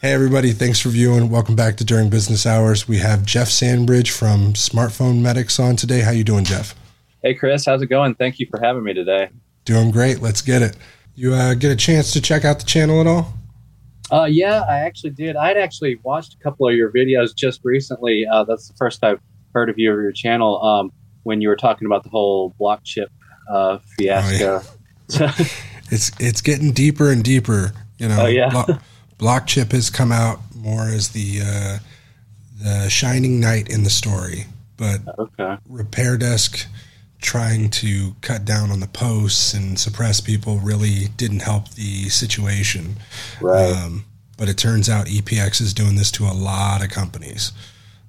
Hey everybody, thanks for viewing. Welcome back to During Business Hours. We have Jeff Sandridge from Smartphone Medics on today. How you doing, Jeff? Hey Chris, how's it going? Thank you for having me today. Doing great. Let's get it. You uh, get a chance to check out the channel at all? Uh, yeah, I actually did. I'd actually watched a couple of your videos just recently. Uh, that's the first I've heard of you or your channel um, when you were talking about the whole BlockChyp uh, fiasco. Oh, yeah. it's it's getting deeper and deeper. You know, oh, yeah. block, BlockChyp has come out more as the uh, the shining knight in the story, but okay. Repair Desk trying to cut down on the posts and suppress people really didn't help the situation. Right. Um, but it turns out EPX is doing this to a lot of companies.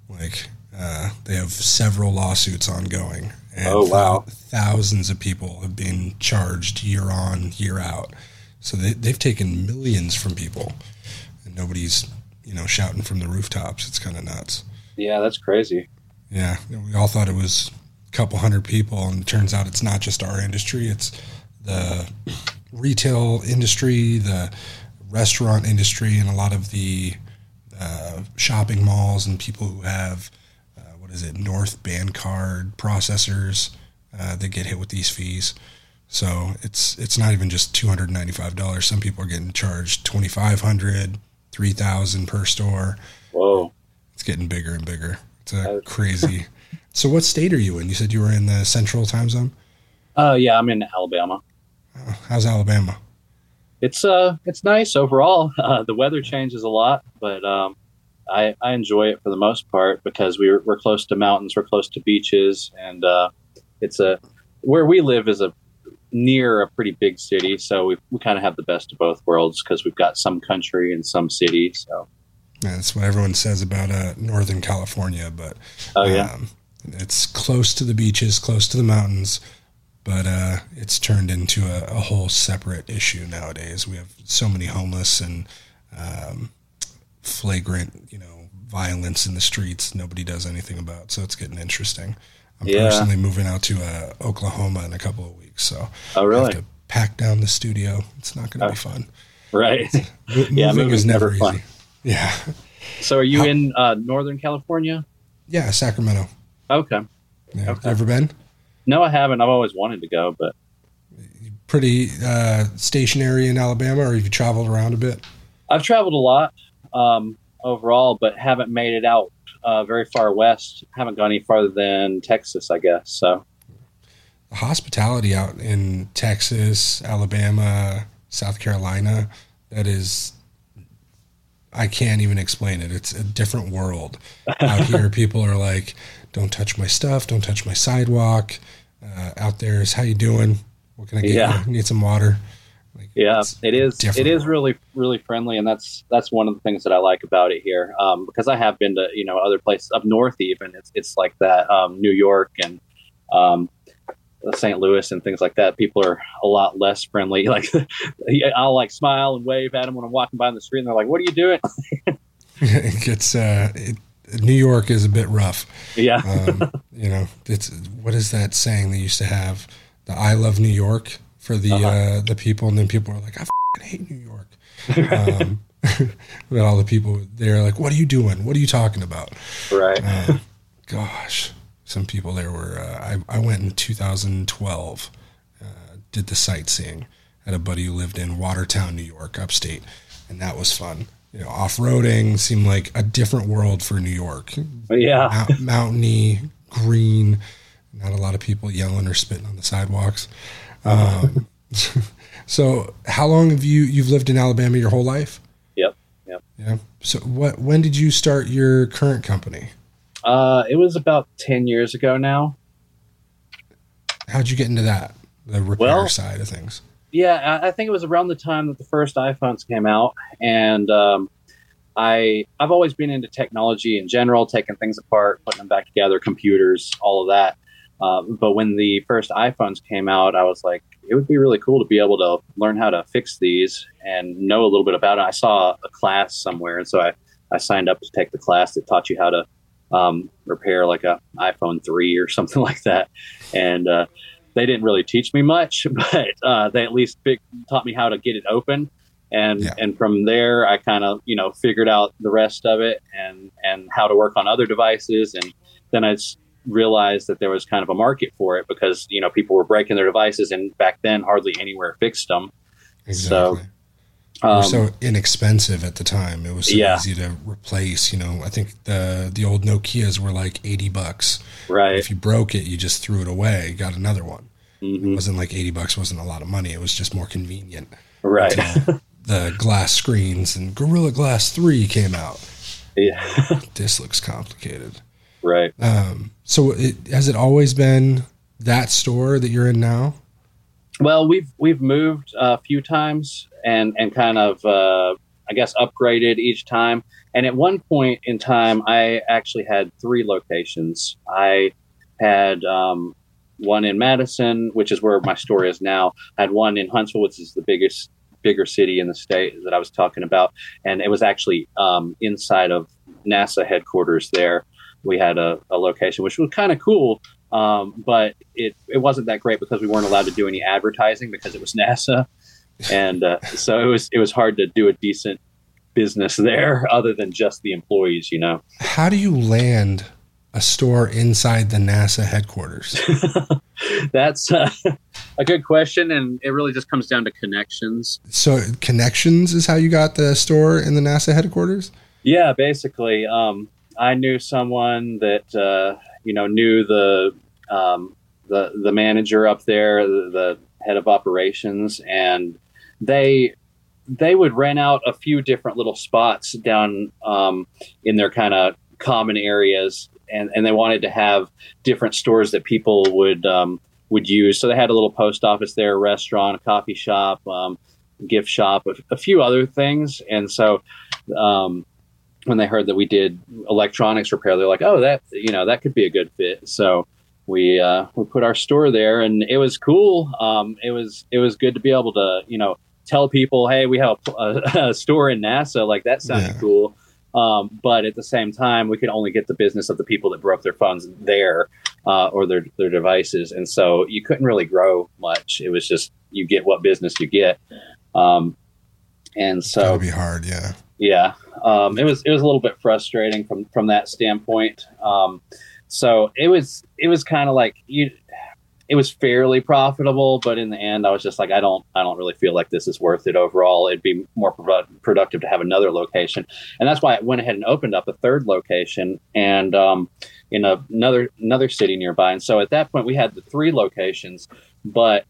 Like uh, they have several lawsuits ongoing. And oh wow! thousands of people have been charged year on, year out. So they, they've taken millions from people, and nobody's you know shouting from the rooftops. It's kind of nuts. Yeah, that's crazy. Yeah, we all thought it was a couple hundred people, and it turns out it's not just our industry; it's the retail industry, the restaurant industry, and a lot of the uh, shopping malls and people who have uh, what is it, North Band Card processors uh, that get hit with these fees. So it's it's not even just two hundred ninety five dollars. Some people are getting charged twenty five hundred, three thousand per store. Whoa! It's getting bigger and bigger. It's a crazy. So, what state are you in? You said you were in the Central Time Zone. Uh, yeah, I'm in Alabama. Uh, how's Alabama? It's uh, it's nice overall. Uh, the weather changes a lot, but um, I I enjoy it for the most part because we're we're close to mountains, we're close to beaches, and uh, it's a where we live is a near a pretty big city, so we we kind of have the best of both worlds because we've got some country and some city. So yeah, that's what everyone says about uh, Northern California, but oh yeah. Um, it's close to the beaches, close to the mountains, but uh, it's turned into a, a, whole separate issue nowadays. We have so many homeless and um, flagrant, you know, violence in the streets. Nobody does anything about. So it's getting interesting. I'm yeah. personally moving out to uh, Oklahoma in a couple of weeks. So oh really? I have to pack down the studio. It's not going to oh. be fun. Right. yeah, moving is never, never easy. Yeah. So are you in uh, Northern California? Yeah, Sacramento. Okay. Yeah. Okay. Ever been? No, I haven't. I've always wanted to go, but pretty uh, stationary in Alabama, or have you traveled around a bit? I've traveled a lot um, overall, but haven't made it out uh, very far west. Haven't gone any farther than Texas, I guess. So, hospitality out in Texas, Alabama, South Carolina, that is I can't even explain it. It's a different world. Out here, people are like, "Don't touch my stuff. Don't touch my sidewalk." Uh, out there is how you doing? What can I get yeah. you? Need some water? Like, yeah, it is. It is really, really friendly, and that's that's one of the things that I like about it here. Um, because I have been to you know other places up north, even it's it's like that. Um, New York and um, St. Louis and things like that, people are a lot less friendly. Like I'll like smile and wave at them when I'm walking by on the street, and they're like, "What are you doing?" it gets uh, it, New York is a bit rough. Yeah, um, you know, it's what is that saying they used to have? The "I love New York" for the uh-huh. uh, the people, and then people are like, "I hate New York." Um, but all the people they're like, "What are you doing? What are you talking about?" Right. Uh, gosh some people there were. Uh, I, I went in 2012, uh, did the sightseeing. Had a buddy who lived in Watertown, New York, upstate, and that was fun. You know, off roading seemed like a different world for New York. Yeah, Mount, mountainy, green, not a lot of people yelling or spitting on the sidewalks. Um, so, how long have you you've lived in Alabama your whole life? Yep. Yep. Yeah. So, what when did you start your current company? Uh, it was about 10 years ago now. How'd you get into that? The repair well, side of things? Yeah, I think it was around the time that the first iPhones came out. And um, I, I've always been into technology in general, taking things apart, putting them back together, computers, all of that. Uh, but when the first iPhones came out, I was like, it would be really cool to be able to learn how to fix these and know a little bit about it. I saw a class somewhere, and so I, I signed up to take the class that taught you how to um, repair like a iPhone three or something like that, and uh, they didn't really teach me much, but uh, they at least taught me how to get it open. and Yeah. and from there I kind of you know figured out the rest of it and and how to work on other devices and then I realized that there was kind of a market for it because you know people were breaking their devices and back then hardly anywhere fixed them. Exactly. They Um, were so inexpensive at the time. It was so Yeah. easy to replace. You know, I think the the old Nokia's were like eighty bucks. right. If you broke it, you just threw it away, got another one. It Mhm. wasn't like eighty bucks wasn't a lot of money. It was just more convenient. Right. the glass screens and Gorilla Glass Three came out. yeah. This looks complicated. right. Um, so, it, has it always been that store that you're in now? Well, we've we've moved a few times and and kind of uh, I guess upgraded each time. And at one point in time, I actually had three locations. I had um, one in Madison, which is where my store is now. I had one in Huntsville, which is the biggest bigger city in the state that I was talking about, and it was actually um, inside of NASA headquarters. There, we had a, a location, which was kind of cool. Um, but it, it wasn't that great because we weren't allowed to do any advertising because it was NASA, and uh, so it was it was hard to do a decent business there other than just the employees, you know. How do you land a store inside the NASA headquarters? That's uh, a good question, and it really just comes down to connections. So, connections is how you got the store in the NASA headquarters? Yeah, basically, um, I knew someone that uh, you know knew the um, the the manager up there, the, the head of operations, and they they would rent out a few different little spots down um, in their kind of common areas, and, and they wanted to have different stores that people would um, would use. So they had a little post office there, a restaurant, a coffee shop, um, gift shop, a, a few other things, and so. When they heard that we did electronics repair, they're like, "Oh, that you know that could be a good fit." So we uh, we put our store there, and it was cool. Um, it was it was good to be able to you know tell people, "Hey, we have a, a store in NASA." Like that sounded Yeah. cool. Um, but at the same time, we could only get the business of the people that broke their phones there uh, or their their devices, and so you couldn't really grow much. It was just you get what business you get. Um, and so That would be hard, yeah. yeah um, it was it was a little bit frustrating from from that standpoint. Um, so it was it was kind of like you it was fairly profitable but in the end i was just like i don't i don't really feel like this is worth it overall. It'd be more produ- productive to have another location. And that's why i went ahead and opened up a third location and um, in a, another another city nearby. And so at that point we had the three locations but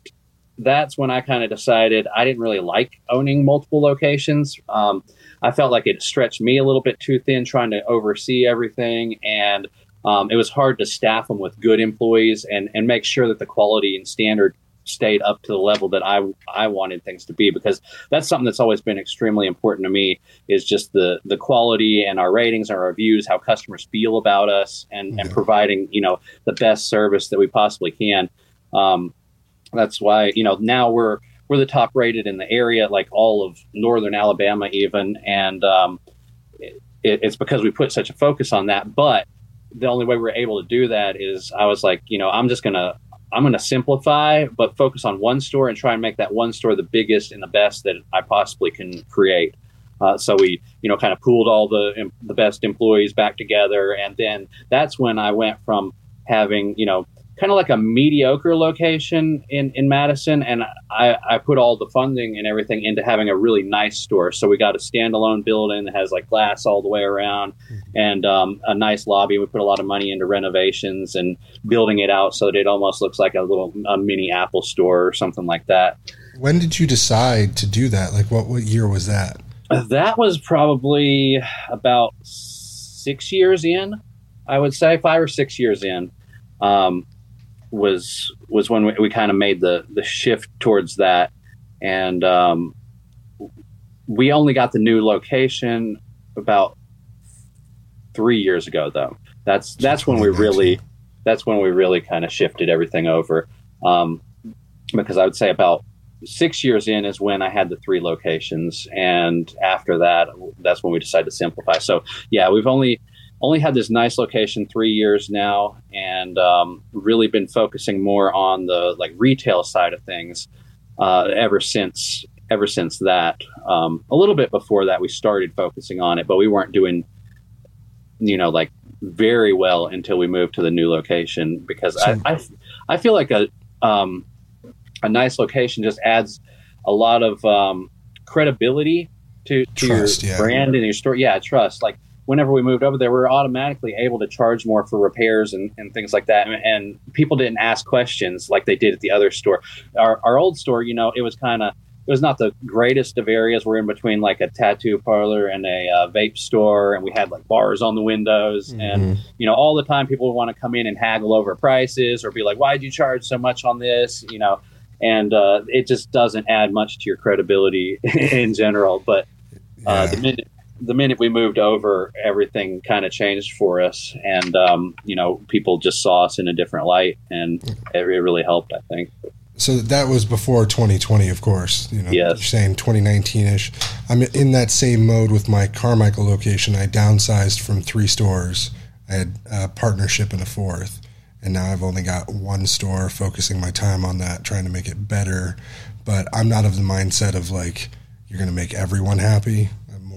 that's when I kind of decided I didn't really like owning multiple locations. Um, I felt like it stretched me a little bit too thin trying to oversee everything, and um, it was hard to staff them with good employees and and make sure that the quality and standard stayed up to the level that I I wanted things to be because that's something that's always been extremely important to me is just the the quality and our ratings and our reviews how customers feel about us and and providing you know the best service that we possibly can um, that's why you know now we're we're the top rated in the area like all of northern alabama even and um, it, it's because we put such a focus on that but the only way we're able to do that is i was like you know i'm just gonna i'm gonna simplify but focus on one store and try and make that one store the biggest and the best that i possibly can create. Uh, so we you know kind of pooled all the the best employees back together and then that's when i went from having you know kind of like a mediocre location in, in Madison, and I, I put all the funding and everything into having a really nice store. So we got a standalone building that has like glass all the way around, and um, a nice lobby. We put a lot of money into renovations and building it out so that it almost looks like a little a mini Apple store or something like that. When did you decide to do that? Like, what, what year was that? That was probably about six years in, I would say, five or six years in. Um, was was when we, we kind of made the the shift towards that, and um, we only got the new location about three years ago. Though that's that's when we really that's when we really kind of shifted everything over. Um, because I would say about six years in is when I had the three locations, and after that, that's when we decided to simplify. So yeah, we've only only had this nice location three years now, and um, really been focusing more on the like retail side of things uh, ever since ever since that, um, a little bit before that, we started focusing on it, but we weren't doing, you know, like very well until we moved to the new location because I, I, I feel like a um, a nice location just adds a lot of um, credibility to, to trust, your yeah. brand and your store. Yeah, trust. Like whenever we moved over there, we were automatically able to charge more for repairs and, and things like that. And, and, people didn't ask questions like they did at the other store. Our, our old store, you know, it was kind of it was not the greatest of areas. We're in between like a tattoo parlor and a uh, vape store, and we had like bars on the windows. Mm-hmm. And you know, all the time people would want to come in and haggle over prices or be like, "Why did you charge so much on this?" You know, and uh, it just doesn't add much to your credibility in general. But uh, yeah. the minute the minute we moved over, everything kind of changed for us, and um, you know, people just saw us in a different light, and it, it really helped. I think. So that was before 2020, of course. You know, yes. you're saying 2019ish. I'm in that same mode with my Carmichael location. I downsized from three stores. I had a partnership in a fourth, and now I've only got one store, focusing my time on that, trying to make it better. But I'm not of the mindset of like you're going to make everyone happy.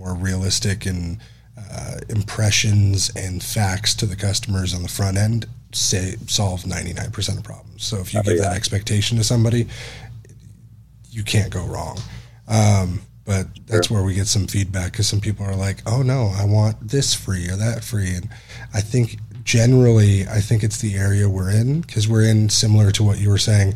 More realistic and uh, impressions and facts to the customers on the front end say solve 99% of problems. So if you oh, give yeah. that expectation to somebody, you can't go wrong. Um, but that's sure. where we get some feedback because some people are like, "Oh no, I want this free or that free," and I think generally, I think it's the area we're in because we're in similar to what you were saying.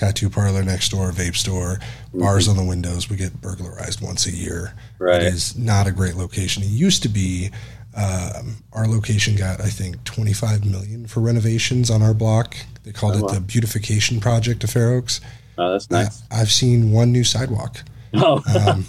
Tattoo parlor next door, vape store, mm-hmm. bars on the windows. We get burglarized once a year. Right. It is not a great location. It used to be um, our location got, I think, 25 million for renovations on our block. They called oh, it wow. the beautification project of Fair Oaks. Oh, that's nice. Uh, I've seen one new sidewalk. Oh, um,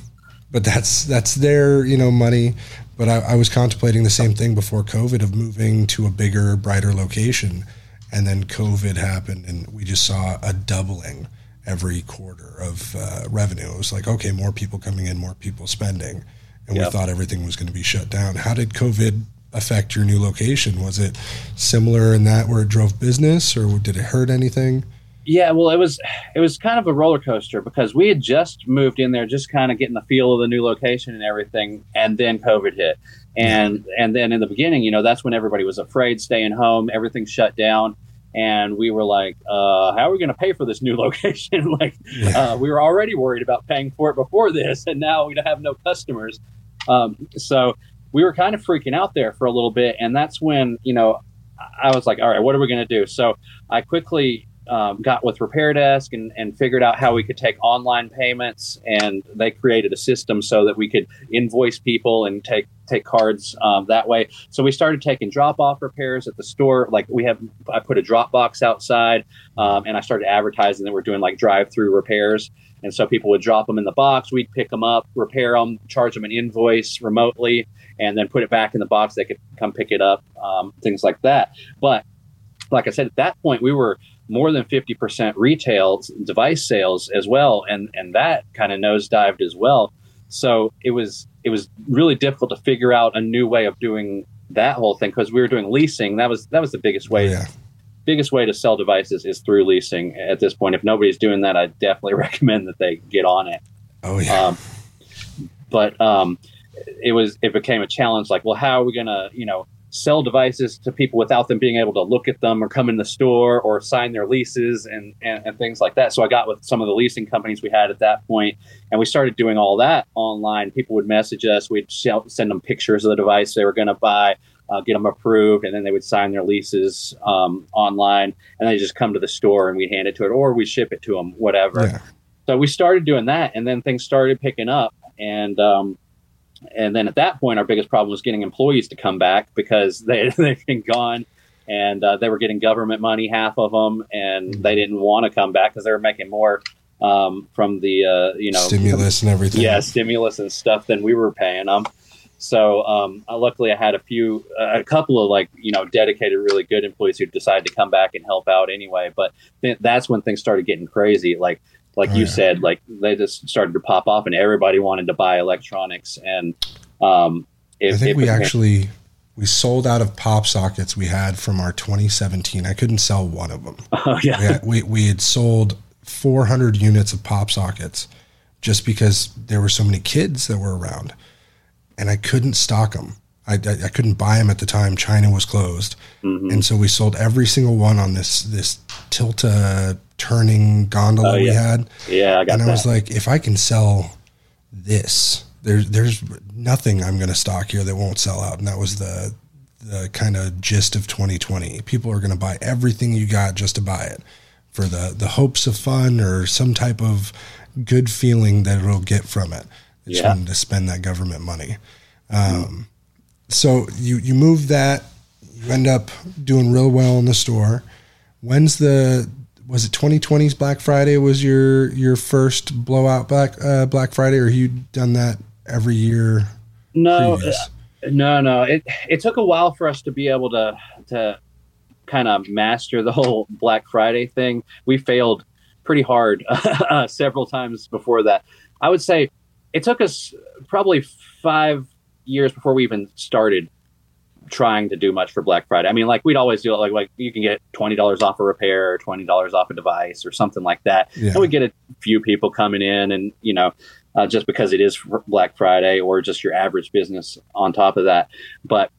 but that's that's their you know money. But I, I, was contemplating the same thing before COVID of moving to a bigger, brighter location, and then COVID happened, and we just saw a doubling every quarter of uh, revenue. It was like, okay, more people coming in, more people spending and yep. we thought everything was going to be shut down. How did COVID affect your new location? Was it similar in that where it drove business, or did it hurt anything? Yeah, well, it was it was kind of a roller coaster because we had just moved in there, just kind of getting the feel of the new location and everything, and then COVID hit, and and then in the beginning, you know, that's when everybody was afraid, staying home, everything shut down, and we were like, uh, "How are we going to pay for this new location?" like, uh, we were already worried about paying for it before this, and now we have no customers. Um, so we were kind of freaking out there for a little bit, and that's when you know I was like, all right, what are we going to do? So I quickly um, got with Repair Desk and, and figured out how we could take online payments, and they created a system so that we could invoice people and take take cards um, that way. So we started taking drop off repairs at the store. Like we have, I put a drop box outside, um, and I started advertising that we're doing like drive through repairs. And so people would drop them in the box, we'd pick them up, repair them, charge them an invoice remotely, and then put it back in the box. They could come pick it up, um, things like that. But like I said, at that point, we were more than 50% retail device sales as well. And, and that kind of nosedived as well. So it was, it was really difficult to figure out a new way of doing that whole thing because we were doing leasing. That was, that was the biggest way yeah biggest way to sell devices is through leasing at this point. If nobody's doing that, I definitely recommend that they get on it. Oh yeah. Um, but um, it was it became a challenge. Like, well, how are we gonna you know sell devices to people without them being able to look at them or come in the store or sign their leases and, and, and things like that. So I got with some of the leasing companies we had at that point, and we started doing all that online. People would message us. We'd send them pictures of the device they were going to buy uh, get them approved, and then they would sign their leases um, online, and they just come to the store and we hand it to it, or we ship it to them, whatever. Yeah. So we started doing that, and then things started picking up, and um, and then at that point, our biggest problem was getting employees to come back because they they'd been gone, and uh, they were getting government money, half of them, and mm-hmm. they didn't want to come back because they were making more um, from the uh, you know stimulus and everything. Yeah, stimulus and stuff than we were paying them. So um, luckily, I had a few, uh, a couple of like you know dedicated, really good employees who decided to come back and help out anyway. But th- that's when things started getting crazy. Like like oh, you yeah. said, like they just started to pop off, and everybody wanted to buy electronics. And um, it, I think we became- actually we sold out of pop sockets we had from our 2017. I couldn't sell one of them. Oh yeah, we had, we, we had sold 400 units of pop sockets just because there were so many kids that were around, and I couldn't stock them. I, I, I couldn't buy them at the time. China was closed, Mhm. and so we sold every single one on this this Tilta turning gondola Oh, we had. Yeah, I got and I that. was like, if I can sell this, there's there's nothing I'm going to stock here that won't sell out. And that was the the kind of gist of 2020. People are going to buy everything you got just to buy it for the the hopes of fun or some type of good feeling that it'll get from it. Just Yeah. to spend that government money. Um, so you you move that, you end up doing real well in the store. When's the was it 2020's Black Friday was your your first blowout Black uh, Black Friday, or you done that every year no, previous? No, no. It it took a while for us to be able to to kind of master the whole Black Friday thing. We failed pretty hard uh, several times before that. I would say it took us probably five years before we even started trying to do much for Black Friday. I mean, like we'd always do it like like you can get twenty dollars off a repair or twenty dollars off a device or something like that. Yeah. And we get a few people coming in, and you know, uh, just because it is Black Friday or just your average business on top of that. But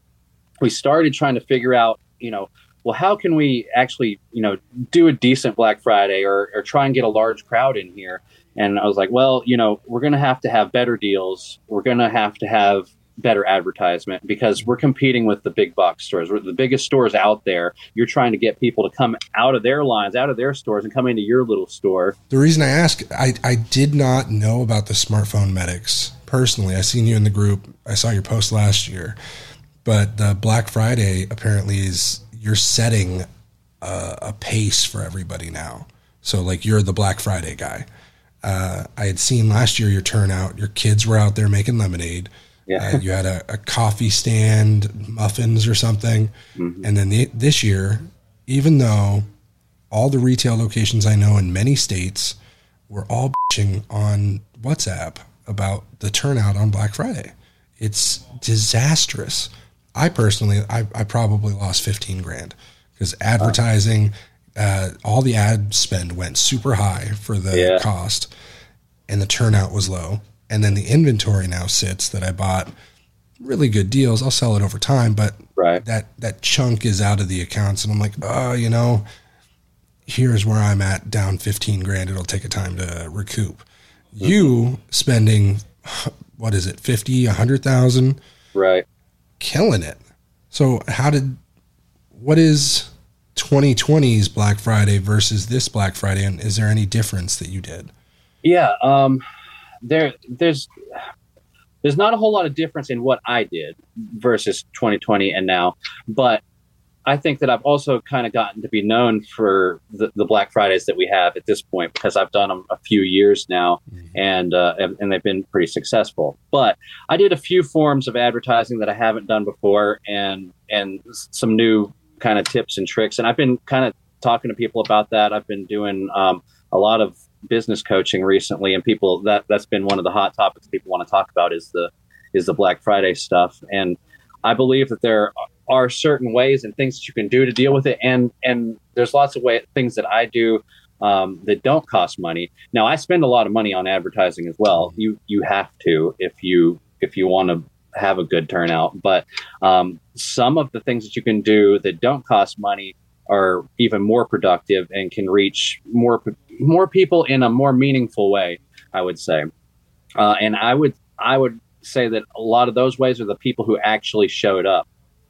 we started trying to figure out, you know, well, how can we actually, you know, do a decent Black Friday or, or try and get a large crowd in here? And I was like, well, you know, we're going to have to have better deals. We're going to have to have better advertisement because we're competing with the big box stores. We're the biggest stores out there. You're trying to get people to come out of their lines, out of their stores, and come into your little store. The reason I ask, I, I did not know about the smartphone medics personally. I seen you in the group. I saw your post last year, but the Black Friday apparently is you're setting a, a pace for everybody now. So like you're the Black Friday guy. Uh, I had seen last year your turnout. Your kids were out there making lemonade. Yeah. Uh, you had a, a coffee stand, muffins or something, Mhm. and then the, this year, even though all the retail locations I know in many states were all bitching on WhatsApp about the turnout on Black Friday. It's disastrous. I personally, I, I probably lost 15 grand because advertising, uh, all the ad spend went super high for the Yeah. cost and the turnout was low. And then the inventory now sits that I bought. Really good deals. I'll sell it over time, but Right. that that chunk is out of the accounts. And i'm like oh you know here's where i'm at down 15 grand. It'll take a time to recoup. You spending what is it 50 100000 Right. killing it. So how did what is 2020's black friday versus this black friday? And is there any difference that you did? Yeah, um, there, there's, there's not a whole lot of difference in what I did versus 2020 and now, but I think that I've also kind of gotten to be known for the, the Black Fridays that we have at this point because I've done them a few years now, and uh, and, and they've been pretty successful. But I did a few forms of advertising that I haven't done before, and and some new kind of tips and tricks. And I've been kind of talking to people about that. I've been doing um, a lot of business coaching recently, and people that that's been one of the hot topics people want to talk about is the is the Black Friday stuff. And I believe that there are certain ways and things that you can do to deal with it, and and there's lots of way things that I do um, that don't cost money. Now I spend a lot of money on advertising as well. You you have to if you if you want to have a good turnout. But um, some of the things that you can do that don't cost money are even more productive and can reach more more people in a more meaningful way. I would say, uh, and I would I would say that a lot of those ways are the people who actually showed up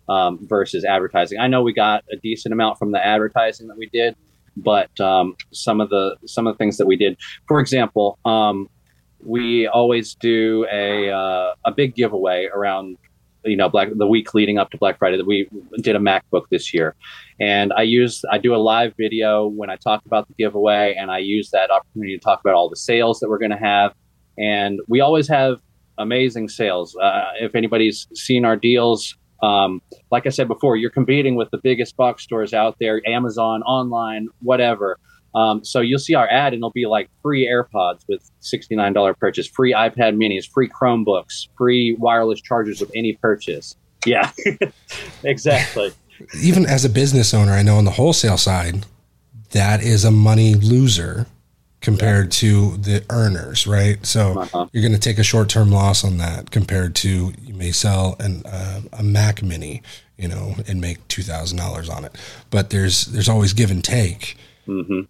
um, versus advertising. I know we got a decent amount from the advertising that we did, but um, some of the some of the things that we did, for example, um, we always do a uh, a big giveaway around you know black the week leading up to black friday that we did a macbook this year. And i use i do a live video when i talk about the giveaway and i use that opportunity to talk about all the sales that we're going to have. And we always have amazing sales. Uh, if anybody's seen our deals um, like i said before you're competing with the biggest box stores out there amazon online whatever um, so you'll see our ad and it'll be like free AirPods with $69 purchase, free iPad minis, free Chromebooks, free wireless chargers with any purchase. Yeah, exactly. even as a business owner, I know on the wholesale side, that is a money loser compared to the earners, right? So uh-huh. you're going to take a short term loss on that compared to you may sell an, uh, a Mac Mini, you know, and make two thousand dollars on it. But there's there's always give and take. Mm-hmm.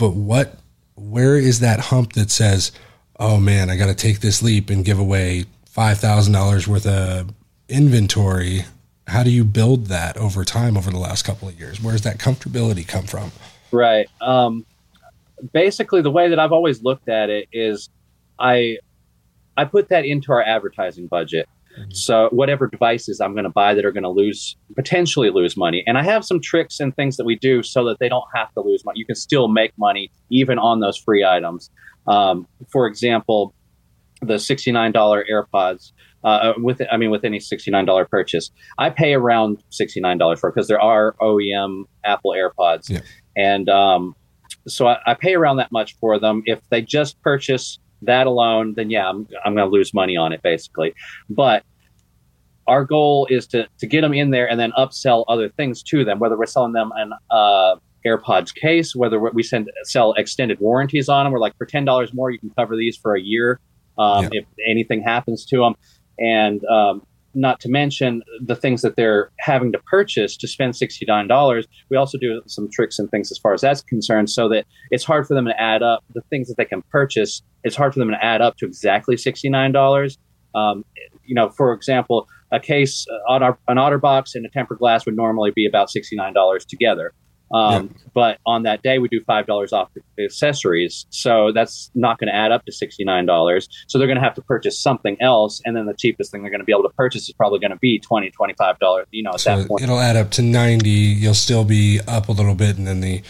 But what, where is that hump that says, oh man, I got to take this leap and give away five thousand dollars worth of inventory? How do you build that over time over the last couple of years? Where's that comfortability come from? Right. Um, basically the way that I've always looked at it is I I put that into our advertising budget. Mm-hmm. So whatever devices I'm going to buy that are going to lose potentially lose money, and I have some tricks and things that we do so that they don't have to lose money. You can still make money even on those free items. Um, for example, the $69 AirPods. Uh, with I mean, with any $69 purchase, I pay around $69 for because there are OEM Apple AirPods, yeah. and um, so I, I, pay around that much for them. If they just purchase that alone, then yeah, I'm, I'm going to lose money on it basically. But our goal is to, to get them in there and then upsell other things to them, whether we're selling them an uh, AirPods case, whether we send sell extended warranties on them. We're like, for $10 more, you can cover these for a year um, yeah. if anything happens to them. And um, not to mention the things that they're having to purchase to spend $69 we also do some tricks and things as far as that's concerned so that it's hard for them to add up the things that they can purchase. It's hard for them to add up to exactly $69 um, you know for example a case uh, on our, an otterbox and a tempered glass would normally be about $69 together um, yeah. But on that day, we do five dollars off accessories, so that's not going to add up to sixty nine dollars. So they're going to have to purchase something else, and then the cheapest thing they're going to be able to purchase is probably going to be 20 25 dollars. You know, at so that point, it'll add up to ninety. You'll still be up a little bit, and then the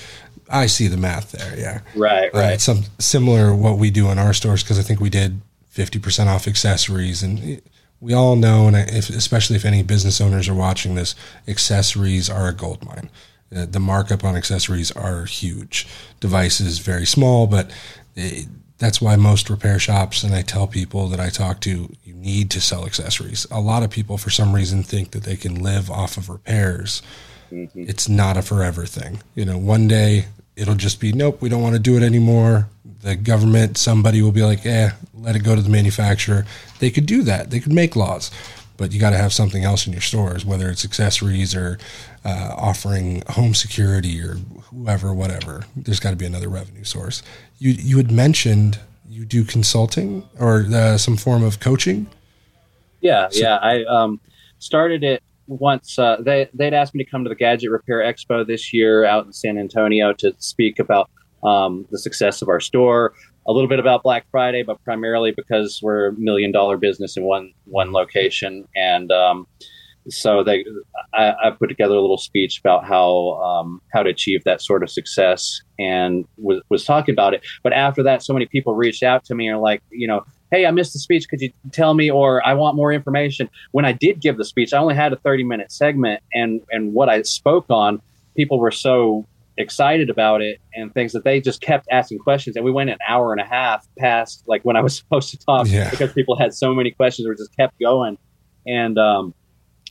I see the math there. Yeah, right, right. Uh, some similar what we do in our stores because I think we did fifty percent off accessories and we all know, and if, especially if any business owners are watching this, accessories are a gold mine. Uh, the markup on accessories are huge. Devices very small, but it, that's why most repair shops and I tell people that I talk to, you need to sell accessories. A lot of people, for some reason, think that they can live off of repairs. Mm-hmm. It's not a forever thing. You know, one day it'll just be, nope, we don't want to do it anymore. The government, somebody will be like, eh, let it go to the manufacturer. They could do that. They could make laws but you got to have something else in your stores, whether it's accessories or uh, offering home security or whoever, whatever. There's got to be another revenue source. You you had mentioned you do consulting or uh, some form of coaching. Yeah, so, yeah. I um, started it once. Uh, they they'd asked me to come to the Gadget Repair Expo this year out in San Antonio to speak about um, the success of our store a little bit about Black Friday, but primarily because we're a million dollar business in one one location, and um, so they I, I, put together a little speech about how um, how to achieve that sort of success, and was was talking about it. But after that, so many people reached out to me and like, you know. Hey, I missed the speech. Could you tell me, or I want more information? When I did give the speech, I only had a thirty-minute segment, and and what I spoke on, people were so excited about it and things that they just kept asking questions. And we went an hour and a half past like when i was supposed to talk yeah. because people had so many questions or just kept going. And um,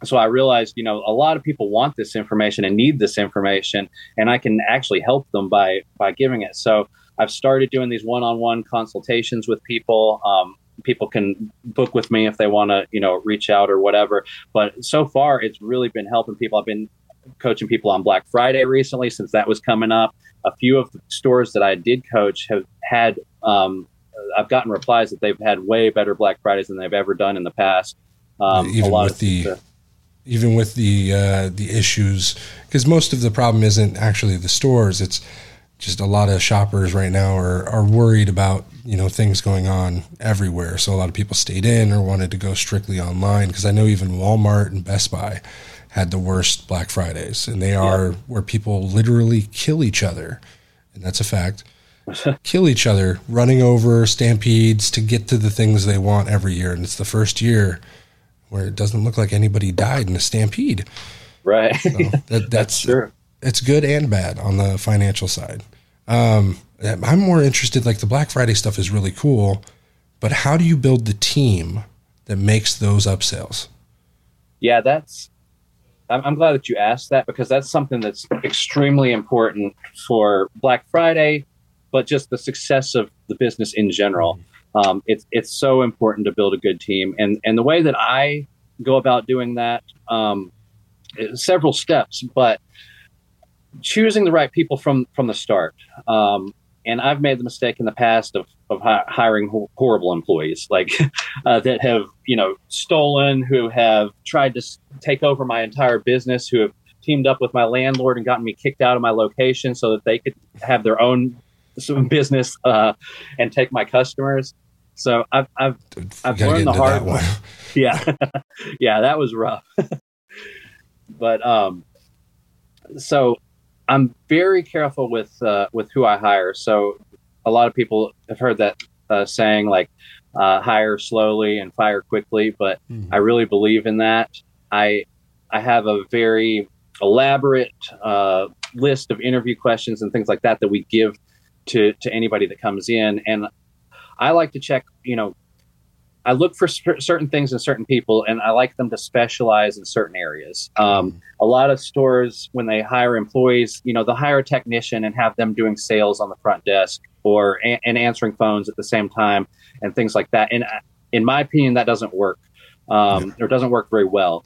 so i realized you know a lot of people want this information and need this information and i can actually help them by by giving it. So i've started doing these one-on-one consultations with people. Um, people can book with me if they want to you know reach out or whatever. But so far it's really been helping people. I've been coaching people on Black Friday recently since that was coming up. A few of the stores that I did coach have had, um, I've gotten replies that they've had way better Black Fridays than they've ever done in the past. Um, even with the, even with the uh, the issues, because most of the problem isn't actually the stores; it's just a lot of shoppers right now are, are worried about you know things going on everywhere. So a lot of people stayed in or wanted to go strictly online. Because I know even Walmart and Best Buy had the worst Black Fridays, and they are yeah. where people literally kill each other, and that's a fact. kill each other, running over stampedes to get to the things they want every year, and it's the first year where it doesn't look like anybody died in a stampede. Right. So that, that's, that's true. It's good and bad on the financial side. Um, I'm more interested. Like the Black Friday stuff is really cool, but how do you build the team that makes those upsells? Yeah, that's I'm, glad that you asked that because that's something that's extremely important for Black Friday. but just the success of the business in general. Um, it's it's so important to build a good team, and and the way that I go about doing that, um, several steps, but choosing the right people from from the start. Um, and I've made the mistake in the past of of hi- hiring ho- horrible employees, like uh, that have you know stolen, who have tried to s- take over my entire business, who have teamed up with my landlord and gotten me kicked out of my location so that they could have their own business uh, and take my customers. So I've I've, I've learned the hard way. yeah, yeah, that was rough. but um, so I'm very careful with uh, with who I hire. So a lot of people have heard that uh, saying like uh, hire slowly and fire quickly, but mm-hmm. I really believe in that. I I have a very elaborate uh, list of interview questions and things like that that we give to to anybody that comes in, and I like to check, you know, I look for certain things in certain people, and I like them to specialize in certain areas. Um, mm-hmm. a lot of stores, when they hire employees, you know, they'll hire a technician and have them doing sales on the front desk or a- and answering phones at the same time and things like that. And uh, in my opinion, that doesn't work um, or doesn't work very well.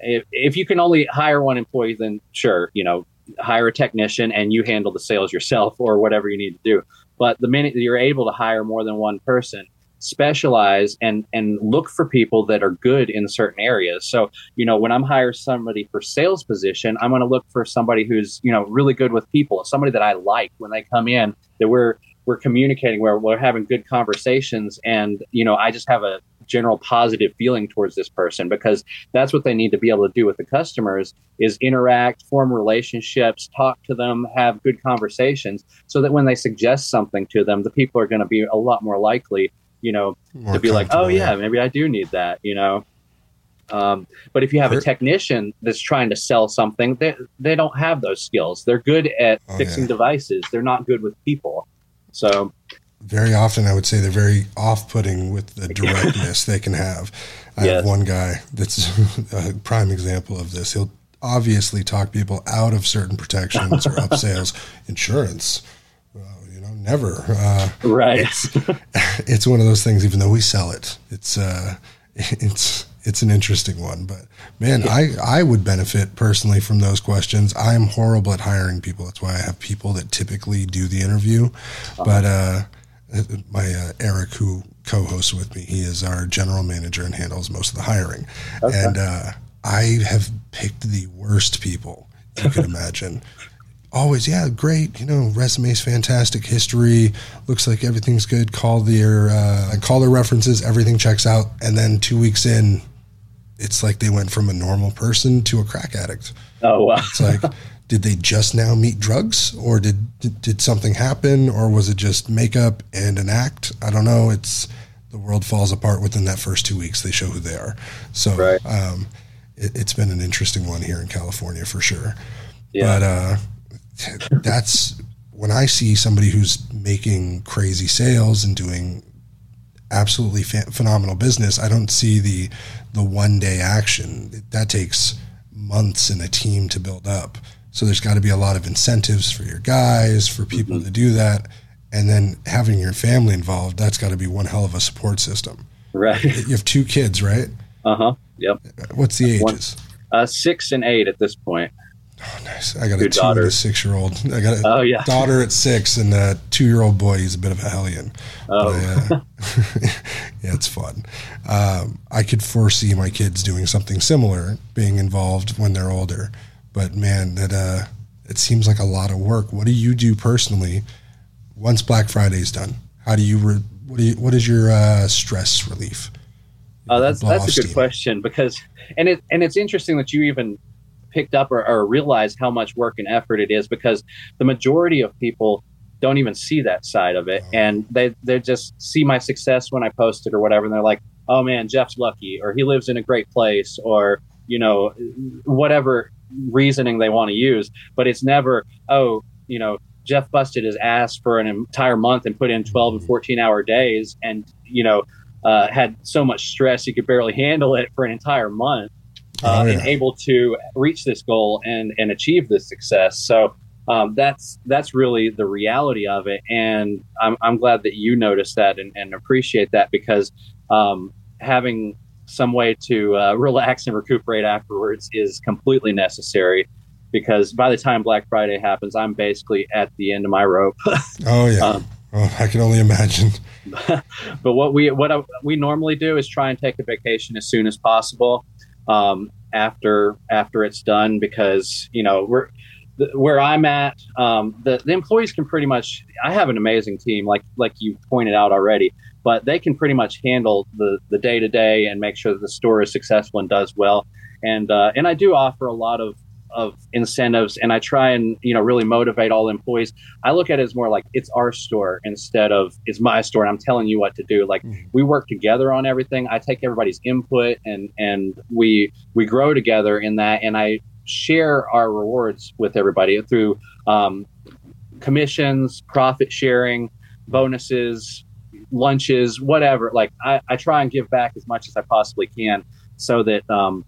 If, if you can only hire one employee, then sure, you know, hire a technician and you handle the sales yourself or whatever you need to do. But the minute you're able to hire more than one person, specialize and and look for people that are good in certain areas. So, you know, when I'm hire somebody for sales position, I'm going to look for somebody who's, you know, really good with people, somebody that I like when they come in that we're we're communicating where we're having good conversations and you know i just have a general positive feeling towards this person because that's what they need to be able to do with the customers is interact form relationships talk to them have good conversations so that when they suggest something to them the people are going to be a lot more likely you know, More to be like, oh yeah, maybe I do need that, you know. Um, but if you have a technician that's trying to sell something, they they don't have those skills. They're good at oh, fixing yeah. devices. They're not good with people. So very often, I would say they're very off-putting with the directness they can have. I yes. have one guy that's a prime example of this. He'll obviously talk people out of certain protections or up sales, insurance never. Uh, right. It's, it's, one of those things. Even though we sell it, it's uh, it's it's an interesting one. But man, yeah. I I would benefit personally from those questions. I am horrible at hiring people. That's why I have people that typically do the interview. Uh-huh. But uh, my uh, Eric, who co-hosts with me, he is our general manager and handles most of the hiring. Okay. And uh, I have picked the worst people you could imagine always, yeah, great. You know, resume's fantastic. History looks like everything's good. Call their uh, call their references. Everything checks out. And then two weeks in, it's like they went from a normal person to a crack addict. Oh wow! It's like, did they just now meet drugs, or did, did did something happen, or was it just makeup and an act? I don't know. It's the world falls apart within that first two weeks. They show who they are. So right. um, it, has been an interesting one here in California for sure. Yeah. But uh, that's when I see somebody who's making crazy sales and doing absolutely fa- phenomenal business. I don't see the the one day action that takes months and a team to build up. So there's got to be a lot of incentives for your guys, for people mm-hmm. to do that, and then having your family involved. That's got to be one hell of a support system. Right. You have two kids, right? Uh huh. Yep. What's the ages? One, uh, six and eight at this point. Oh, nice. I got a two daughter. and a six year old. I got a oh, yeah. daughter at six and a two year old boy. He's a bit of a hellion. Oh. But, uh, yeah, it's fun. Um, I could foresee my kids doing something similar, being involved when they're older. But man, that uh, it seems like a lot of work. What do you do personally once Black Friday's done? How do you, re- what, do you what is your uh, stress relief? Oh, that's that's a good steam? question because and it and it's interesting that you even picked up or, or realized how much work and effort it is because the majority of people don't even see that side of it. And they they just see my success when I post it or whatever and they're like oh man Jeff's lucky or he lives in a great place or you know whatever reasoning they want to use. But it's never oh you know Jeff busted his ass for an entire month and put in 12 and 14 hour days and you know uh, had so much stress he could barely handle it for an entire month uh, oh, yeah. and able to reach this goal and and achieve this success. So um, that's that's really the reality of it, and I'm I'm glad that you noticed that and, and appreciate that because um, having some way to uh, relax and recuperate afterwards is completely necessary because by the time Black Friday happens, I'm basically at the end of my rope. oh yeah. Um, oh, I can only imagine. but what we what I, we normally do is try and take a vacation as soon as possible um, after after it's done because you know we're where I'm at, um, the, the employees can pretty much. I have an amazing team, like like you pointed out already, but they can pretty much handle the the day to day and make sure that the store is successful and does well. And uh, and I do offer a lot of of incentives and I try and you know really motivate all employees. I look at it as more like it's our store instead of it's my store and I'm telling you what to do. Like mm-hmm. we work together on everything. I take everybody's input and and we we grow together in that and I share our rewards with everybody through um, commissions, profit sharing, bonuses, lunches, whatever. Like I, I, try and give back as much as I possibly can so that um,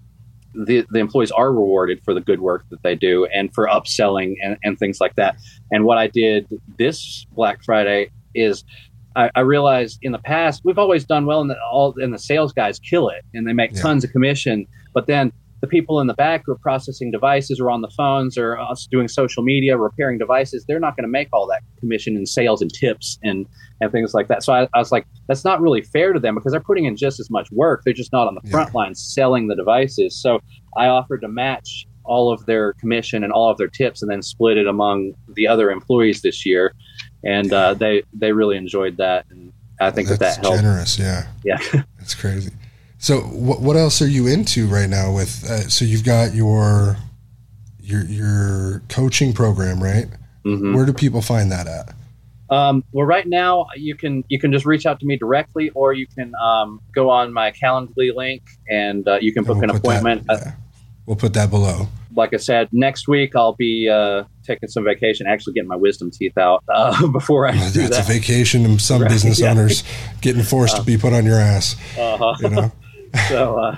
the, the employees are rewarded for the good work that they do and for upselling and, and things like that. And what I did this Black Friday is I, I, realized in the past we've always done well, and the, all and the sales guys kill it, and they make yeah. tons of commission. But then the people in the back who are processing devices or on the phones or us doing social media, repairing devices, they're not going to make all that commission and sales and tips and, and things like that. So I, I, was like, that's not really fair to them because they're putting in just as much work. They're just not on the front yeah. line selling the devices. So I offered to match all of their commission and all of their tips and then split it among the other employees this year. And uh, they, they really enjoyed that. And I think that's that that helped. generous. Yeah. Yeah. that's crazy. So what what else are you into right now? With uh, so you've got your your your coaching program, right? Mm-hmm. Where do people find that at? Um, well, right now you can you can just reach out to me directly, or you can um, go on my Calendly link and uh, you can book we'll an appointment. That, yeah. We'll put that below. Like I said, next week I'll be uh, taking some vacation, actually getting my wisdom teeth out uh, before I do That's that. a vacation, and some right, business yeah. owners getting forced to be put on your ass. Uh-huh. You know? so uh,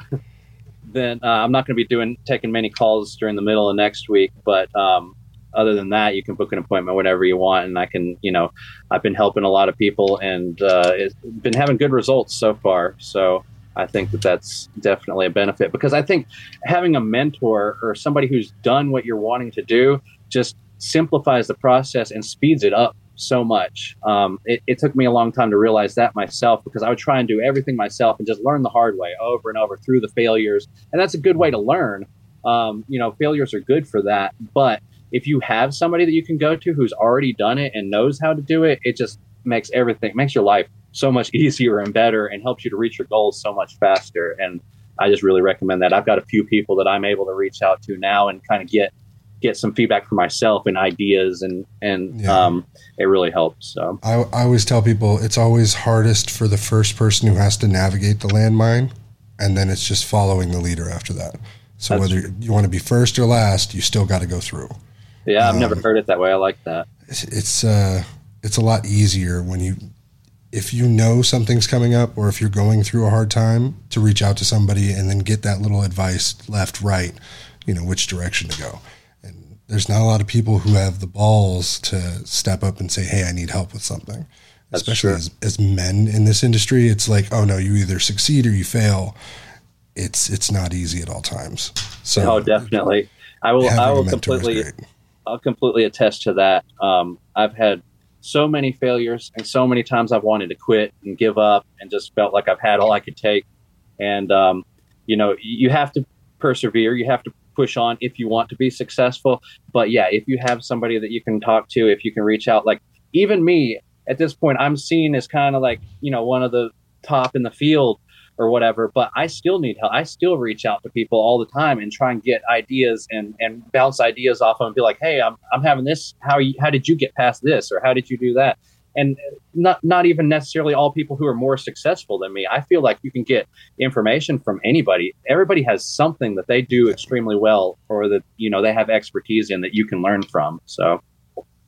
then uh, I'm not going to be doing taking many calls during the middle of next week. But um, other than that, you can book an appointment whenever you want, and I can, you know, I've been helping a lot of people and uh, it's been having good results so far. So I think that that's definitely a benefit because I think having a mentor or somebody who's done what you're wanting to do just simplifies the process and speeds it up so much. Um, it, it, took me a long time to realize that myself because I would try and do everything myself and just learn the hard way over and over through the failures. And that's a good way to learn. Um, you know, failures are good for that. But if you have somebody that you can go to who's already done it and knows how to do it, it just makes everything, makes your life so much easier and better and helps you to reach your goals so much faster. And I just really recommend that. I've got a few people that I'm able to reach out to now and kind of get get some feedback for myself and ideas and and yeah. um, it really helps so. I, I always tell people it's always hardest for the first person who has to navigate the landmine and then it's just following the leader after that. So That's whether you want to be first or last you still got to go through. Yeah i've um, never heard it that way. I like that. it's it's, uh, it's a lot easier when you if you know something's coming up or if you're going through a hard time to reach out to somebody and then get that little advice left right you know which direction to go there's not a lot of people who have the balls to step up and say, "Hey, I need help with something." That's Especially as, as men in this industry, it's like, "Oh no, you either succeed or you fail." It's it's not easy at all times. So, oh, definitely, I will. I will completely. I'll completely attest to that. Um, I've had so many failures and so many times I've wanted to quit and give up and just felt like I've had all I could take. And um, you know, you have to persevere. You have to push on if you want to be successful. But yeah, if you have somebody that you can talk to, if you can reach out, like even me at this point, I'm seen as kind of like, you know, one of the top in the field or whatever, but I still need help. I still reach out to people all the time and try and get ideas and, and bounce ideas off them and be like, Hey, I'm, I'm having this. How you, how did you get past this? Or how did you do that? And not not even necessarily all people who are more successful than me. I feel like you can get information from anybody. Everybody has something that they do extremely well, or that you know they have expertise in that you can learn from. So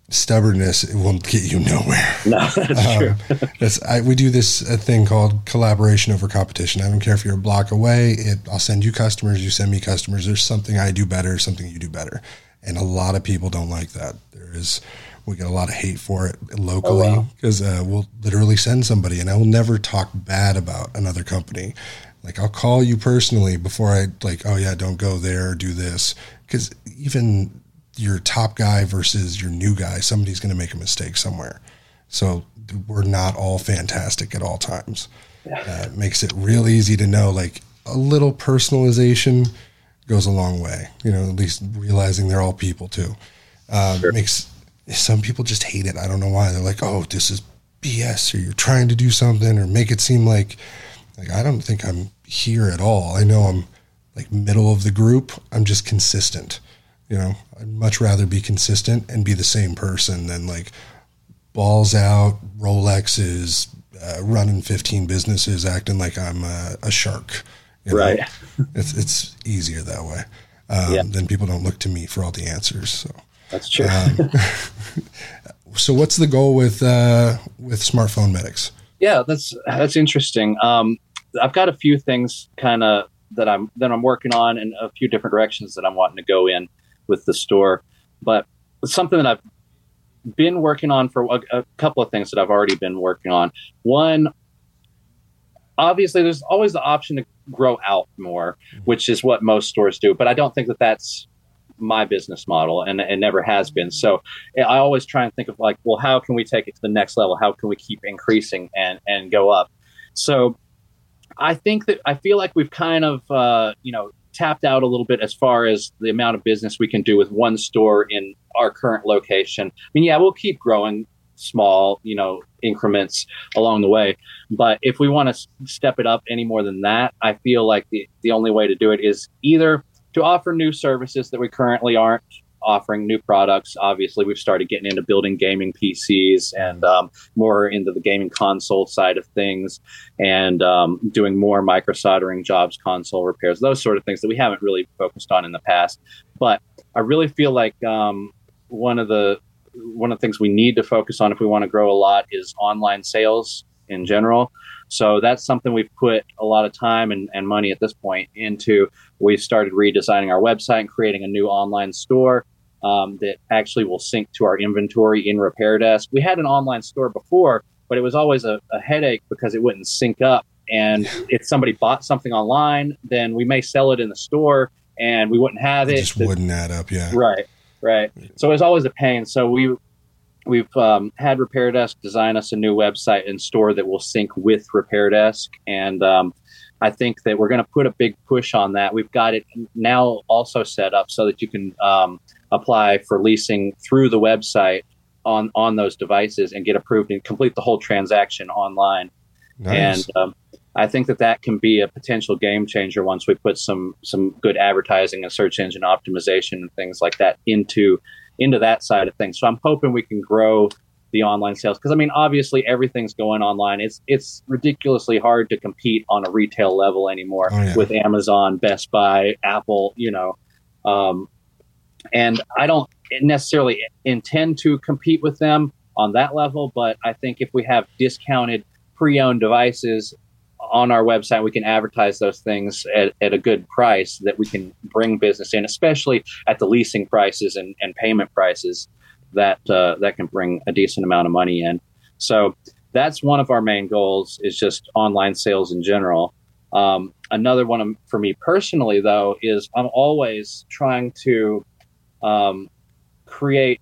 stubbornness it won't get you nowhere. No, that's um, true. that's, I, we do this a thing called collaboration over competition. I don't care if you're a block away. It, I'll send you customers. You send me customers. There's something I do better, something you do better and a lot of people don't like that. There is we get a lot of hate for it locally because oh, wow. uh, we'll literally send somebody, and I will never talk bad about another company. Like I'll call you personally before I like, oh yeah, don't go there do this because even your top guy versus your new guy, somebody's going to make a mistake somewhere. So we're not all fantastic at all times. Yeah. Uh, makes it real easy to know like a little personalization goes a long way. You know, at least realizing they're all people too. Um, sure. Makes some people just hate it. I don't know why. They're like, oh, this is BS, or you're trying to do something, or make it seem like like I don't think I'm here at all. I know I'm like middle of the group. I'm just consistent. You know, I'd much rather be consistent and be the same person than like balls out, Rolexes, uh, running 15 businesses, acting like I'm a, a shark. You know? Right. it's it's easier that way. Um, yeah. Then people don't look to me for all the answers. So that's true. um, so what's the goal with uh, with smartphone medics? Yeah, that's that's interesting. Um, I've got a few things kind of that I'm that I'm working on and a few different directions that I'm wanting to go in with the store. But something that I've been working on for a, a couple of things that I've already been working on. One, obviously, there's always the option to grow out more, which is what most stores do. But I don't think that that's my business model and it never has been. So I always try and think of like, well, how can we take it to the next level? How can we keep increasing and, and go up? So I think that I feel like we've kind of, uh, you know, tapped out a little bit as far as the amount of business we can do with one store in our current location. I mean, yeah, we'll keep growing small, you know, increments along the way. But if we want to step it up any more than that, I feel like the, the only way to do it is either to offer new services that we currently aren't offering new products. Obviously, we've started getting into building gaming PCs and um, more into the gaming console side of things, and um, doing more micro soldering jobs, console repairs, those sort of things that we haven't really focused on in the past. But I really feel like um, one of the one of the things we need to focus on if we want to grow a lot is online sales in general. So that's something we've put a lot of time and, and money at this point into. We started redesigning our website and creating a new online store um, that actually will sync to our inventory in Repair Desk. We had an online store before, but it was always a, a headache because it wouldn't sync up. And if somebody bought something online, then we may sell it in the store and we wouldn't have it. It just wouldn't add up, yeah. Right, right. So it was always a pain. So we we've um, had Repair Desk design us a new website and store that will sync with Repair Desk, and um, I think that we're going to put a big push on that. We've got it now also set up so that you can um, apply for leasing through the website on on those devices and get approved and complete the whole transaction online. Nice. And um, I think that that can be a potential game changer once we put some some good advertising and search engine optimization and things like that into into that side of things. So I'm hoping we can grow the online sales because I mean obviously everything's going online. It's it's ridiculously hard to compete on a retail level anymore oh, yeah. with Amazon, Best Buy, Apple, you know. Um, and I don't necessarily intend to compete with them on that level, but I think if we have discounted pre-owned devices on our website, we can advertise those things at, at a good price that we can bring business in, especially at the leasing prices and, and payment prices that uh, that can bring a decent amount of money in. So that's one of our main goals is just online sales in general. Um, another one for me personally, though, is I'm always trying to um, create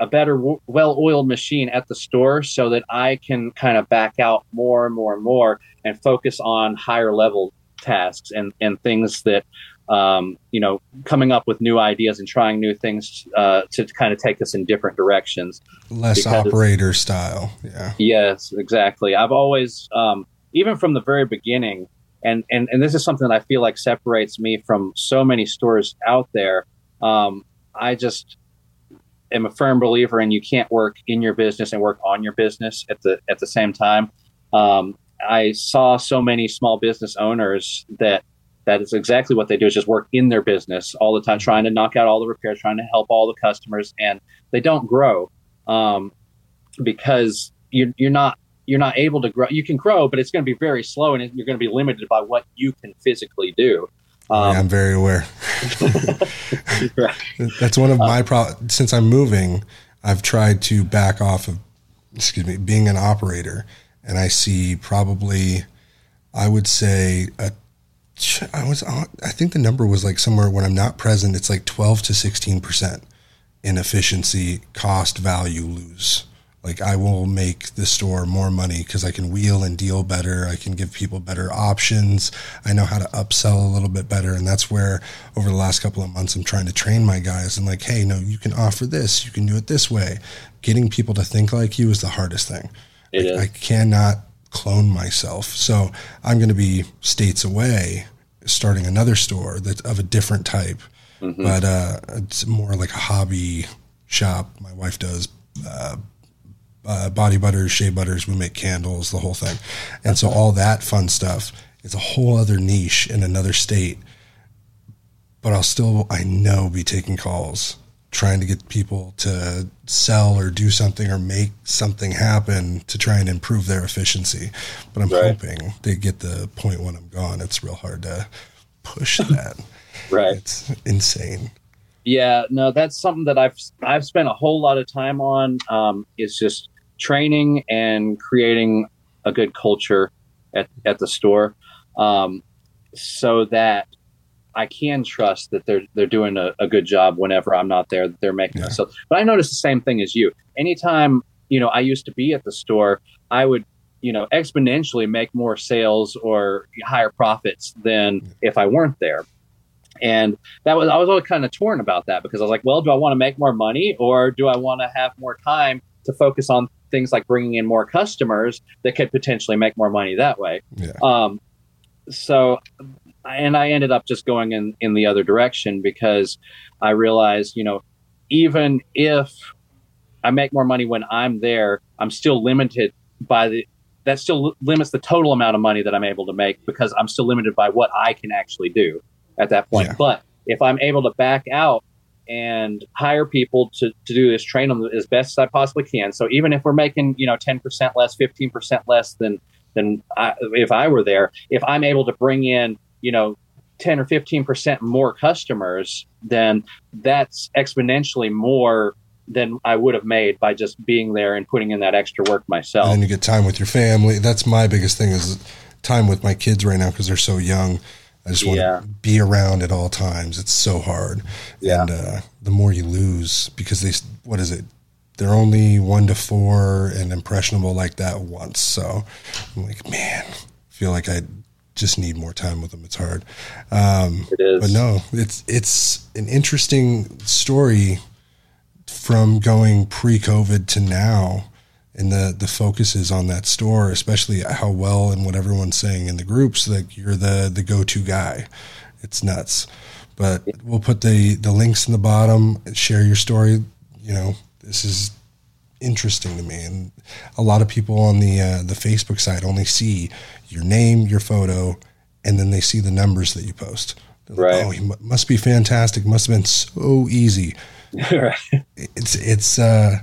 a better, well-oiled machine at the store so that I can kind of back out more and more and more and focus on higher level tasks and and things that um, you know, coming up with new ideas and trying new things uh, to kind of take us in different directions. Less operator style. Yeah. Yes, exactly. I've always, um, even from the very beginning, and, and, and this is something that I feel like separates me from so many stores out there. Um, I just am a firm believer in you can't work in your business and work on your business at the at the same time. Um, I saw so many small business owners that that is exactly what they do is just work in their business all the time, trying to knock out all the repairs, trying to help all the customers, and they don't grow um, because you're, you're not you're not able to grow. You can grow, but it's going to be very slow, and you're going to be limited by what you can physically do. Um, I'm very aware. That's one of my problems. Since I'm moving, I've tried to back off of, excuse me, being an operator, and I see probably, I would say a I was I think the number was like somewhere when I'm not present, it's like 12 to 16 percent in efficiency, cost, value lose. Like I will make the store more money because I can wheel and deal better. I can give people better options. I know how to upsell a little bit better, and that's where over the last couple of months I'm trying to train my guys and like, hey, no, you can offer this. You can do it this way. Getting people to think like you is the hardest thing. It like, is. I cannot clone myself. So I'm going to be states away, starting another store that's of a different type, mm-hmm. but uh, it's more like a hobby shop. My wife does uh, uh, body butters, shea butters. We make candles, the whole thing, and so all that fun stuff is a whole other niche in another state. But I'll still, I know, be taking calls trying to get people to sell or do something or make something happen to try and improve their efficiency. But I'm right. hoping they get the point when I'm gone. It's real hard to push that. right. It's insane. Yeah, no, that's something that I've I've spent a whole lot of time on. Um, is just training and creating a good culture at, at the store, um, so that I can trust that they're they're doing a, a, good job whenever I'm not there. That they're making yeah. myself. But I noticed the same thing as you. Anytime you know I used to be at the store, I would you know exponentially make more sales or higher profits than if I weren't there. And that was I was always kind of torn about that because I was like, well, do I want to make more money or do I want to have more time to focus on things like bringing in more customers that could potentially make more money that way? Yeah. Um, so and I ended up just going in in the other direction because I realized, you know, even if I make more money when I'm there, I'm still limited by the that still limits the total amount of money that I'm able to make because I'm still limited by what I can actually do at that point. Yeah. But if I'm able to back out and hire people to, to do this, train them as best as I possibly can. So even if we're making, you know, 10% less, 15% less than, than I, if I were there, if I'm able to bring in you know 10 or 15% more customers, then that's exponentially more than I would have made by just being there and putting in that extra work myself. And you get time with your family. That's my biggest thing is time with my kids right now because they're so young. I just want yeah. to be around at all times. It's so hard. Yeah. And uh, the more you lose because they, what is it? They're only one to four and impressionable like that once. So I'm like, man, feel like I just need more time with them. It's hard. Um, it is. But no, it's it's an interesting story from going pre-COVID to now, and the the focus is on that store, especially how well and what everyone's saying in the groups that you're the the go to guy. It's nuts. But we'll put the the links in the bottom. Share your story. You know, this is interesting to me. And a lot of people on the uh, the Facebook side only see your name, your photo, and then they see the numbers that you post. right. Like, oh, he must be fantastic. Must have been so easy. right. It's it's uh,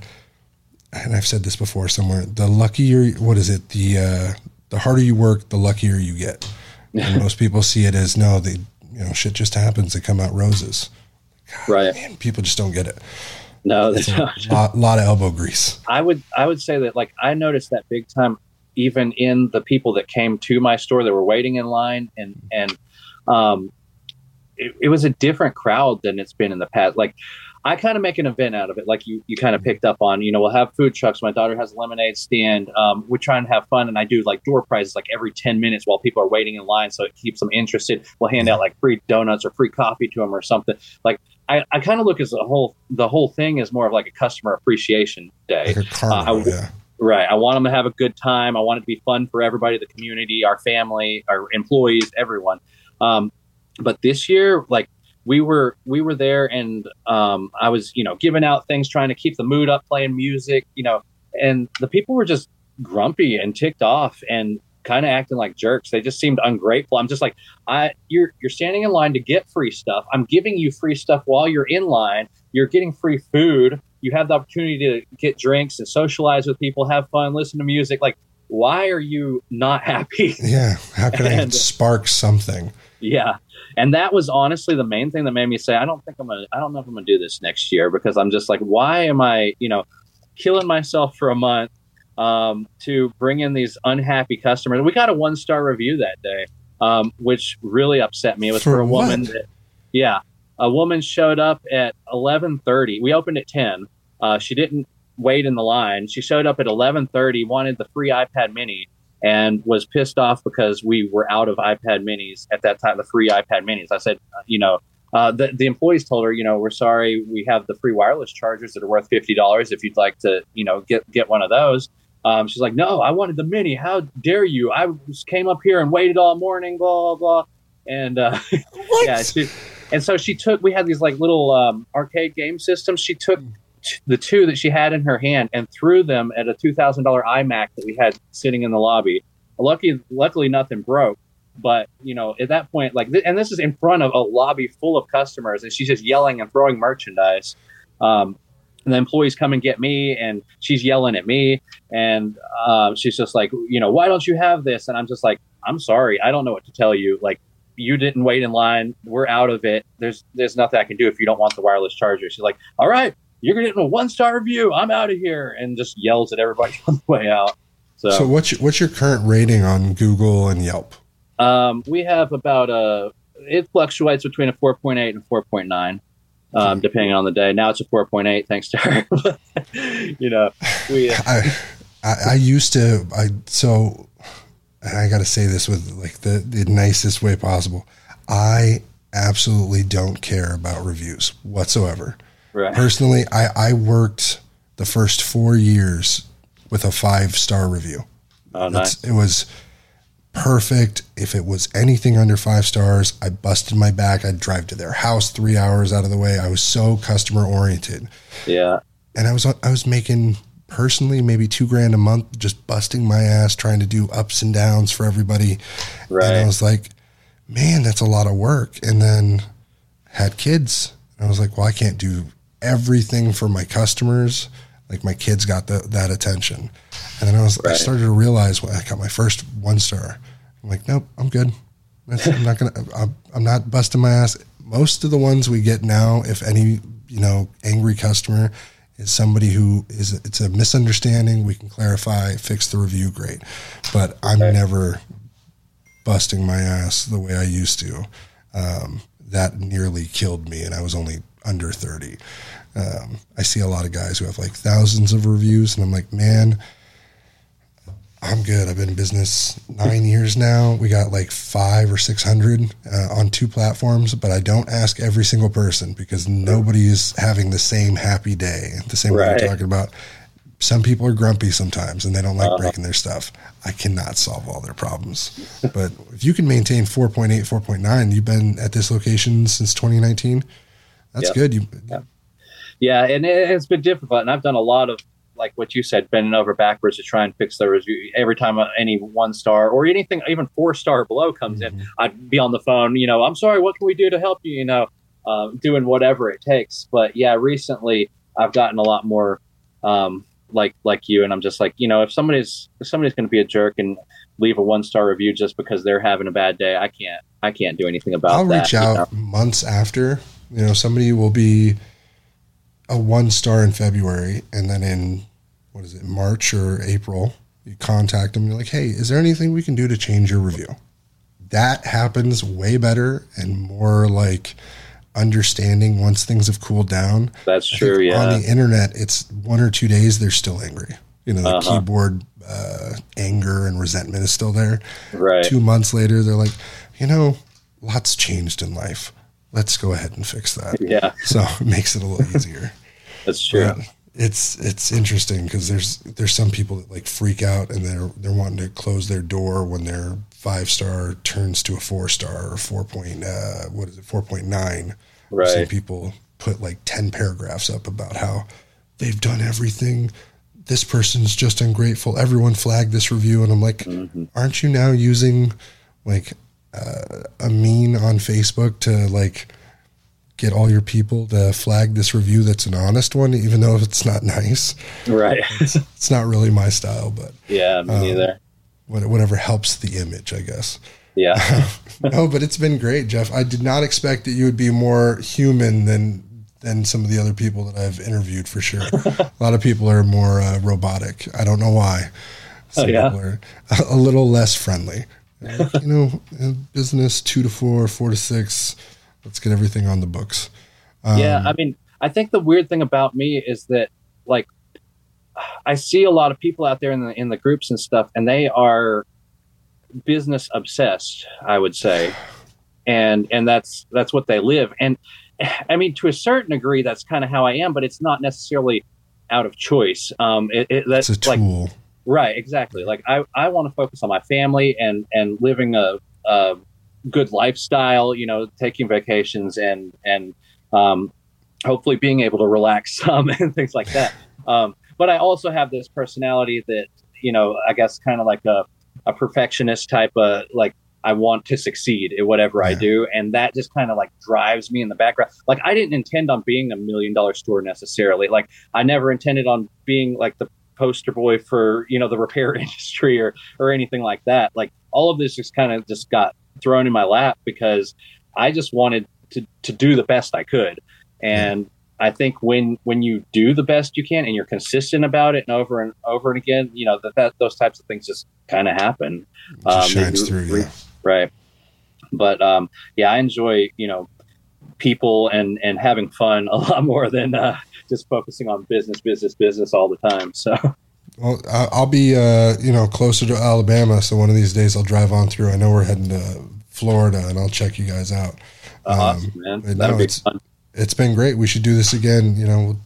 and I've said this before somewhere. The luckier, what is it? The uh, the harder you work, the luckier you get. And most people see it as no, they you know shit just happens. They come out roses. God, right. Man, people just don't get it. No, that's a lot, lot of elbow grease. I would I would say that like I noticed that big time even in the people that came to my store that were waiting in line and and um it, it was a different crowd than it's been in the past like I kind of make an event out of it, like you, you kind of picked up on. You know, we'll have food trucks. My daughter has a lemonade stand. Um, we try and have fun, and I do like door prizes like every ten minutes while people are waiting in line, so it keeps them interested. We'll hand out like free donuts or free coffee to them or something. Like I, I kind of look as a whole the whole thing is more of like a customer appreciation day. Like carnival, uh, I, yeah. Right. I want them to have a good time. I want it to be fun for everybody, the community, our family, our employees, everyone. Um, but this year, like we were we were there and um, I was, you know, giving out things, trying to keep the mood up, playing music, you know, and the people were just grumpy and ticked off and kind of acting like jerks. They just seemed ungrateful. I'm just like, I you're you're standing in line to get free stuff. I'm giving you free stuff while you're in line. You're getting free food. You have the opportunity to get drinks and socialize with people, have fun, listen to music. Like, why are you not happy? Yeah, how can and, I spark something? Yeah, and that was honestly the main thing that made me say, I don't think I'm gonna, I don't know if I'm gonna do this next year because I'm just like, why am I, you know, killing myself for a month um, to bring in these unhappy customers? We got a one star review that day, um, which really upset me. It was for, For a woman what? that, yeah, a woman showed up at 11:30. We opened at 10. Uh, she didn't wait in the line. She showed up at 11:30, wanted the free iPad Mini, and was pissed off because we were out of iPad Minis at that time. The free iPad Minis. I said, uh, you know, uh, the the employees told her, you know, we're sorry, we have the free wireless chargers that are worth fifty dollars. If you'd like to, you know, get get one of those. Um, she's like, no, I wanted the Mini. How dare you? I just came up here and waited all morning, blah blah blah. And uh, yeah, she, and so she took. We had these like little um, arcade game systems. She took the two that she had in her hand and threw them at a two thousand dollar iMac that we had sitting in the lobby. Lucky, luckily, nothing broke. But you know, at that point, like, th- and this is in front of a lobby full of customers, and she's just yelling and throwing merchandise. Um, and the employees come and get me, and she's yelling at me, and um, she's just like, you know, why don't you have this? And I'm just like, I'm sorry, I don't know what to tell you. Like, you didn't wait in line. We're out of it. There's there's nothing I can do if you don't want the wireless charger. She's like, all right, you're getting a one star review. I'm out of here, and just yells at everybody on the way out. So, So what's your, what's your current rating on Google and Yelp? um, we have about a it fluctuates between a 4.8 and 4.9. Um, depending on the day. Now it's a 4.8, thanks to her. you know, we I, I I used to I so and I got to say this with like the the nicest way possible. I absolutely don't care about reviews whatsoever. Right. Personally, I I worked the first 4 years with a 5-star review. Oh, nice. It was perfect. If it was anything under five stars, I busted my back. I'd drive to their house three hours out of the way. I was so customer oriented, Yeah. and I was I was making personally maybe two grand a month just busting my ass trying to do ups and downs for everybody. And I was like, man, that's a lot of work. And then had kids. And I was like, well, I can't do everything for my customers. Like my kids got the, that attention. And then I was, I started to realize when I got my first one star, I'm like, nope, I'm good. I'm not going to, I'm, I'm not busting my ass. Most of the ones we get now, if any, you know, angry customer is somebody who is, it's a misunderstanding. We can clarify, fix the review. Great. But I'm Right. never busting my ass the way I used to. Um, that nearly killed me, and I was only under 30. Um, I see a lot of guys who have like thousands of reviews, and I'm like, man, I'm good. I've been in business nine years now. We got like five or 600 uh, on two platforms, but I don't ask every single person because nobody is having the same happy day. The same way Right. we're talking about. Some people are grumpy sometimes and they don't like Uh-huh. breaking their stuff. I cannot solve all their problems. but if you can maintain 4.8, 4.9, you've been at this location since 2019. That's good. You, Yeah, and it, it's been difficult, and I've done a lot of like what you said, bending over backwards to try and fix the review. Every time any one star or anything, even four star below comes in, I'd be on the phone. You know, I'm sorry, what can we do to help you? You know, um, doing whatever it takes. But yeah, recently I've gotten a lot more um, like like you, and I'm just like, you know, if somebody's if somebody's going to be a jerk and leave a one star review just because they're having a bad day, I can't I can't do anything about I'll that. reach you out know? months after. You know, somebody will be a one star in February, and then in what is it, March or April, you contact them. You're like, hey, is there anything we can do to change your review? That happens way better and more like understanding once things have cooled down. That's true. Yeah. On the internet, it's one or two days, they're still angry. You know, the Uh-huh. keyboard uh, anger and resentment is still there right. two months later, they're like, you know, lots changed in life. Let's go ahead and fix that. Yeah. So it makes it a little easier. That's true. But it's it's interesting because there's there's some people that like freak out and they're they're wanting to close their door when their five star turns to a four star or four point uh, what is it four point nine. Right. Some people put like ten paragraphs up about how they've done everything. This person's just ungrateful. Everyone flagged this review, and I'm like, Mm-hmm. aren't you now using like uh, a mean on Facebook to like get all your people to flag this review that's an honest one, even though it's not nice. Right. It's not really my style, but yeah, me Um, neither. whatever helps the image, I guess. Yeah. no, but it's been great, Jeff. I did not expect that you would be more human than than some of the other people that I've interviewed for sure. a lot of people are more uh, robotic. I don't know why. Some oh, yeah. people are a little less friendly. You know, business two to four, four to six. Let's get everything on the books. Um, yeah, I mean, I think the weird thing about me is that like I see a lot of people out there in the in the groups and stuff, and they are business obsessed. I would say, and and that's that's what they live. And I mean, to a certain degree, that's kind of how I am, but it's not necessarily out of choice. Um, it, it, that's it's a tool. Like, right, exactly. Like I, I want to focus on my family and and living a, a good lifestyle. You know, taking vacations and and um, hopefully being able to relax some and things like that. Um, but I also have this personality that you know, I guess kind of like a a perfectionist type of like I want to succeed at whatever yeah. I do. And that just kind of like drives me in the background. Like I didn't intend on being a million dollar store necessarily. Like I never intended on being like the poster boy for, you know, the repair industry or or anything like that. Like all of this just kind of just got thrown in my lap because I just wanted to to do the best I could. And I think when when you do the best you can and you're consistent about it and over and over and again, you know that, that those types of things just kind of happen. Um, shines through, yeah. right? But um, yeah, I enjoy you know people and and having fun a lot more than uh, just focusing on business, business, business all the time. So. Well, I'll be, uh, you know, closer to Alabama, so one of these days I'll drive on through. I know we're heading to Florida, and I'll check you guys out. Um, awesome, man! That'll no, be fun it's been great. We should do this again. You know,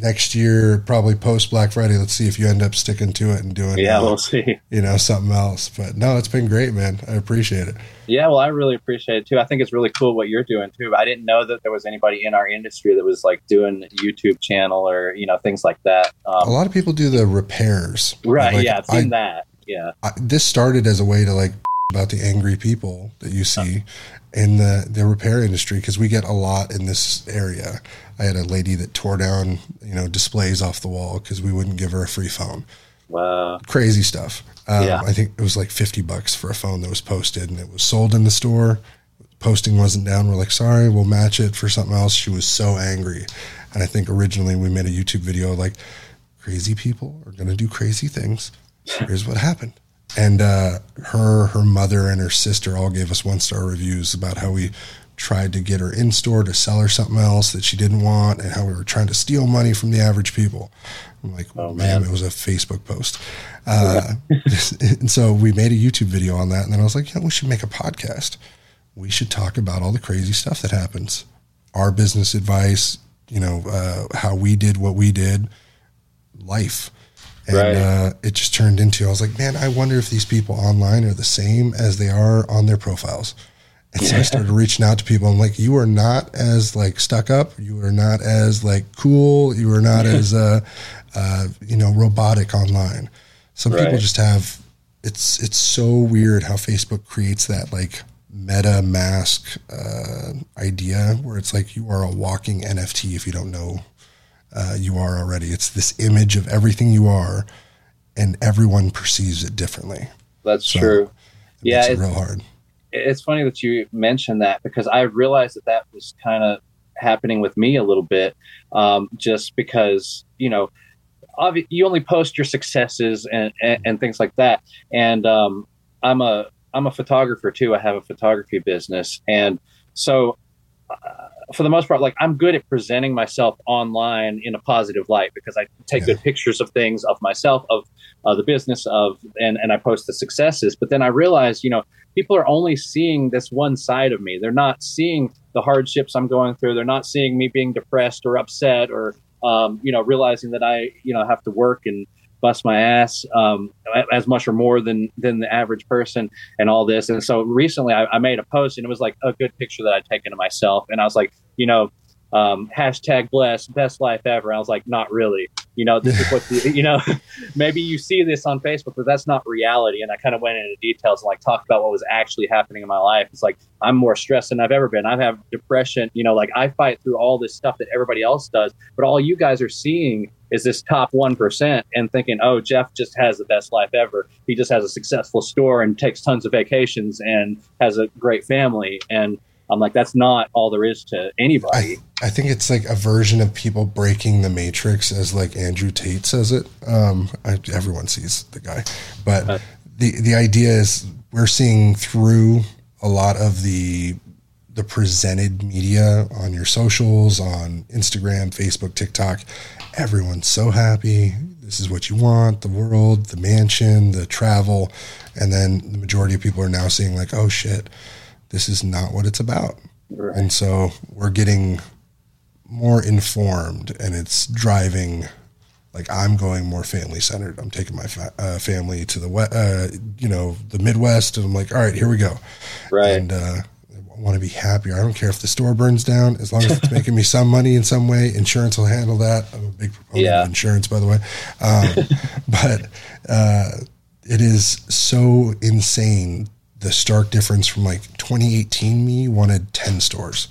next year, probably post Black Friday. Let's see if you end up sticking to it and doing. Yeah, uh, we'll see. You know, something else. But no, it's been great, man. I appreciate it. Yeah, well, I really appreciate it too. I think it's really cool what you're doing too. I didn't know that there was anybody in our industry that was like doing YouTube channel or you know things like that. Um, a lot of people do the repairs. Right. Like, yeah, I've seen I, that. Yeah. I, this started as a way to like about the angry people that you see in the, the repair industry because we get a lot in this area. I had a lady that tore down, you know, displays off the wall because we wouldn't give her a free phone. Wow. Crazy stuff. Um, yeah. I think it was like 50 bucks for a phone that was posted and it was sold in the store. Posting wasn't down. We're like, sorry, we'll match it for something else. She was so angry. And I think originally we made a YouTube video like, crazy people are going to do crazy things. Here's what happened and uh, her, her mother, and her sister all gave us one star reviews about how we tried to get her in store to sell her something else that she didn't want, and how we were trying to steal money from the average people. I'm like, oh, man, it was a Facebook post. Uh, and so we made a YouTube video on that, and then I was like, yeah, we should make a podcast. We should talk about all the crazy stuff that happens, our business advice, you know, uh, how we did what we did, life and right. uh, it just turned into I was like, man, I wonder if these people online are the same as they are on their profiles. And so I started reaching out to people. I'm like, you are not as like stuck up. You are not as like cool. You are not as uh, uh, you know robotic online. Some right. people just have. It's it's so weird how Facebook creates that like meta mask uh, idea where it's like you are a walking NFT if you don't know uh, you are already. It's this image of everything you are, and everyone perceives it differently. That's so true. It yeah, it's real hard. It's funny that you mentioned that because I realized that that was kind of happening with me a little bit, um, just because you know, obvi- you only post your successes and, and, and things like that, and um, I'm a I'm a photographer too. I have a photography business, and so. Uh, for the most part, like I'm good at presenting myself online in a positive light because I take yeah. good pictures of things, of myself, of uh, the business, of and and I post the successes. But then I realize, you know, people are only seeing this one side of me. They're not seeing the hardships I'm going through. They're not seeing me being depressed or upset or um, you know realizing that I you know have to work and bust my ass um, as much or more than than the average person and all this. And so recently I, I, made a post and it was like a good picture that I'd taken of myself. And I was like, you know, um, hashtag blessed, best life ever. I was like, not really. You know, this is what the, you know. maybe you see this on Facebook, but that's not reality. And I kind of went into details and like talked about what was actually happening in my life. It's like I'm more stressed than I've ever been. I have depression. You know, like I fight through all this stuff that everybody else does, but all you guys are seeing is this top 1% and thinking, oh, Jeff just has the best life ever. He just has a successful store and takes tons of vacations and has a great family. And I'm like, that's not all there is to anybody. I, I think it's like a version of people breaking the matrix, as like Andrew Tate says it. Um, I, everyone sees the guy, but uh, the the idea is we're seeing through a lot of the the presented media on your socials, on Instagram, Facebook, TikTok. Everyone's so happy. This is what you want the world, the mansion, the travel. And then the majority of people are now seeing, like, oh shit, this is not what it's about. Right. And so we're getting more informed and it's driving like I'm going more family centered. I'm taking my fa- uh, family to the uh, you know the Midwest, and I'm like, all right, here we go. Right. And uh, want to be happier. I don't care if the store burns down, as long as it's making me some money in some way. Insurance will handle that. I'm a big proponent yeah. of insurance, by the way. Um, but uh, it is so insane the stark difference from like 2018 me wanted 10 stores.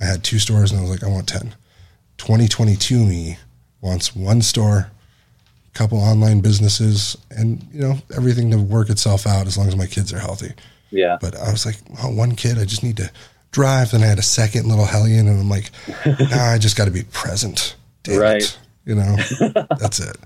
I had two stores and I was like, I want 10. 2022 me wants one store, a couple online businesses, and you know everything to work itself out as long as my kids are healthy. Yeah. But I was like, oh, one kid, I just need to drive. Then I had a second little hellion, and I'm like, nah, I just got to be present. Damn right. It. You know, that's it.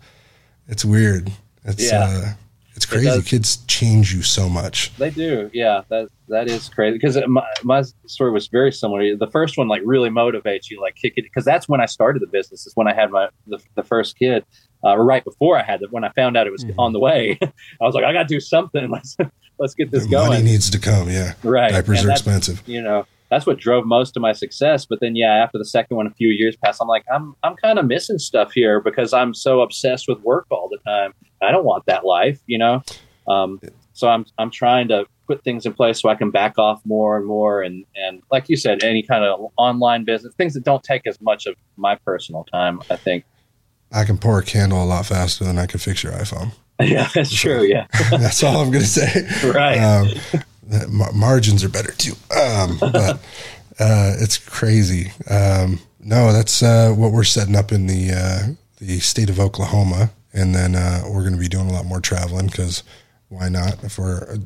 It's weird. It's yeah. Uh, it's crazy. It Kids change you so much. They do. Yeah, that that is crazy. Because my, my story was very similar. The first one like really motivates you, like kick it. Because that's when I started the business. Is when I had my the, the first kid, uh, or right before I had it. When I found out it was mm-hmm. on the way, I was like, I got to do something. Let's let's get this the going. Money needs to come. Yeah, right. Diapers and are expensive. You know, that's what drove most of my success. But then, yeah, after the second one, a few years passed, I'm like, I'm I'm kind of missing stuff here because I'm so obsessed with work all the time. I don't want that life, you know. Um, so I'm I'm trying to put things in place so I can back off more and more, and and like you said, any kind of online business, things that don't take as much of my personal time. I think I can pour a candle a lot faster than I can fix your iPhone. Yeah, that's so, true. Yeah, that's all I'm going to say. Right. Um, margins are better too, um, but uh, it's crazy. Um, no, that's uh, what we're setting up in the uh, the state of Oklahoma, and then uh, we're going to be doing a lot more traveling because why not? If we're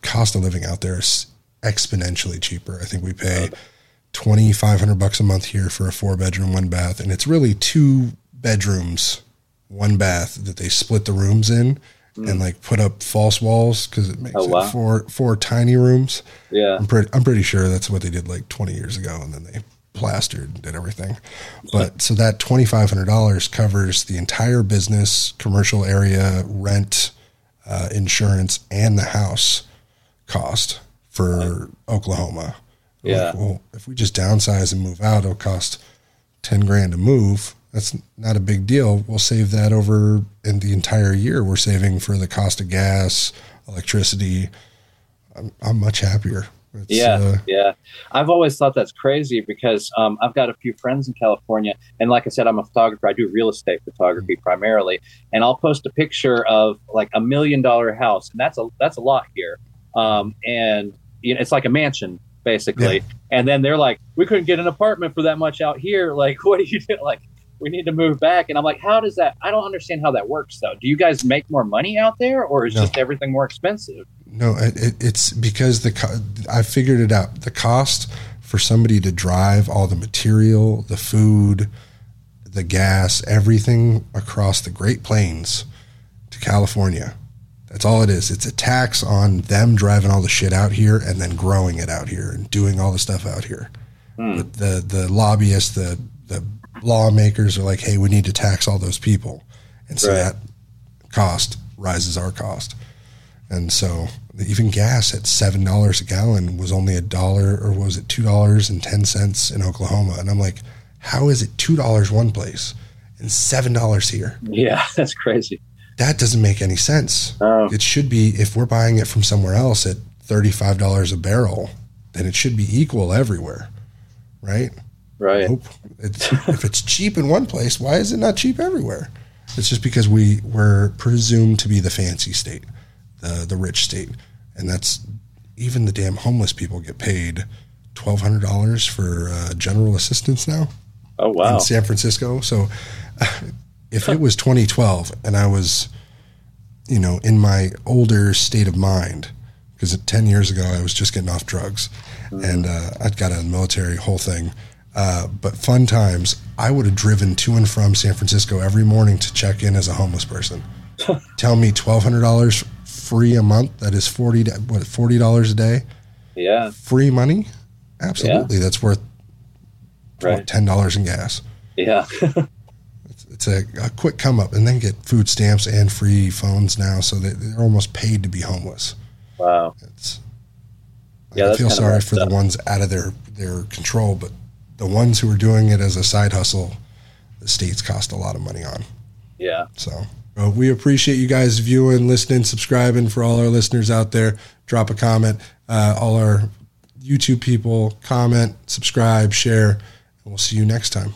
cost of living out there is exponentially cheaper. I think we pay twenty five hundred bucks a month here for a four bedroom, one bath, and it's really two bedrooms, one bath that they split the rooms in mm. and like put up false walls because it makes oh, wow. it four four tiny rooms. Yeah, I'm pretty I'm pretty sure that's what they did like twenty years ago, and then they plastered and did everything. But so that twenty five hundred dollars covers the entire business, commercial area, rent, uh, insurance, and the house cost for Oklahoma. Yeah. Like, well, if we just downsize and move out, it'll cost ten grand to move. That's not a big deal. We'll save that over in the entire year. We're saving for the cost of gas, electricity. I'm, I'm much happier. It's, yeah, uh, yeah. I've always thought that's crazy because um, I've got a few friends in California, and like I said, I'm a photographer. I do real estate photography mm-hmm. primarily, and I'll post a picture of like a million dollar house, and that's a that's a lot here. Um, and you know, it's like a mansion basically. Yeah. And then they're like, "We couldn't get an apartment for that much out here. Like, what do you do? Like, we need to move back." And I'm like, "How does that? I don't understand how that works, though. Do you guys make more money out there, or is no. just everything more expensive?" No, it, it's because the I figured it out. The cost for somebody to drive all the material, the food, the gas, everything across the Great Plains to California. That's all it is. It's a tax on them driving all the shit out here and then growing it out here and doing all the stuff out here. Hmm. But the the lobbyists, the the lawmakers are like, hey, we need to tax all those people, and so right. that cost rises our cost. And so even gas at seven dollars a gallon was only a dollar or was it two dollars and ten cents in Oklahoma? And I'm like, how is it two dollars one place and seven dollars here? Yeah, that's crazy. That doesn't make any sense. Oh. It should be if we're buying it from somewhere else at thirty five dollars a barrel, then it should be equal everywhere, right? Right. Nope. It's, if it's cheap in one place, why is it not cheap everywhere? It's just because we we're presumed to be the fancy state the the rich state, and that's even the damn homeless people get paid twelve hundred dollars for uh, general assistance now. Oh wow! In San Francisco, so if it was 2012 and I was, you know, in my older state of mind, because 10 years ago I was just getting off drugs and uh, I'd got a military whole thing. Uh, but fun times, I would have driven to and from San Francisco every morning to check in as a homeless person. Tell me $1,200 free a month. That is 40, what, $40 a day? Yeah. Free money? Absolutely. That's worth Right. $10 in gas. Yeah. It's a, a quick come up and then get food stamps and free phones now. So they, they're almost paid to be homeless. wow. It's, Yeah, I feel sorry for the ones out of their, their control, but the ones who are doing it as a side hustle, the states cost a lot of money on. Yeah. So uh, we appreciate you guys viewing, listening, subscribing. For all our listeners out there, drop a comment. Uh, all our YouTube people, comment, subscribe, share, and we'll see you next time.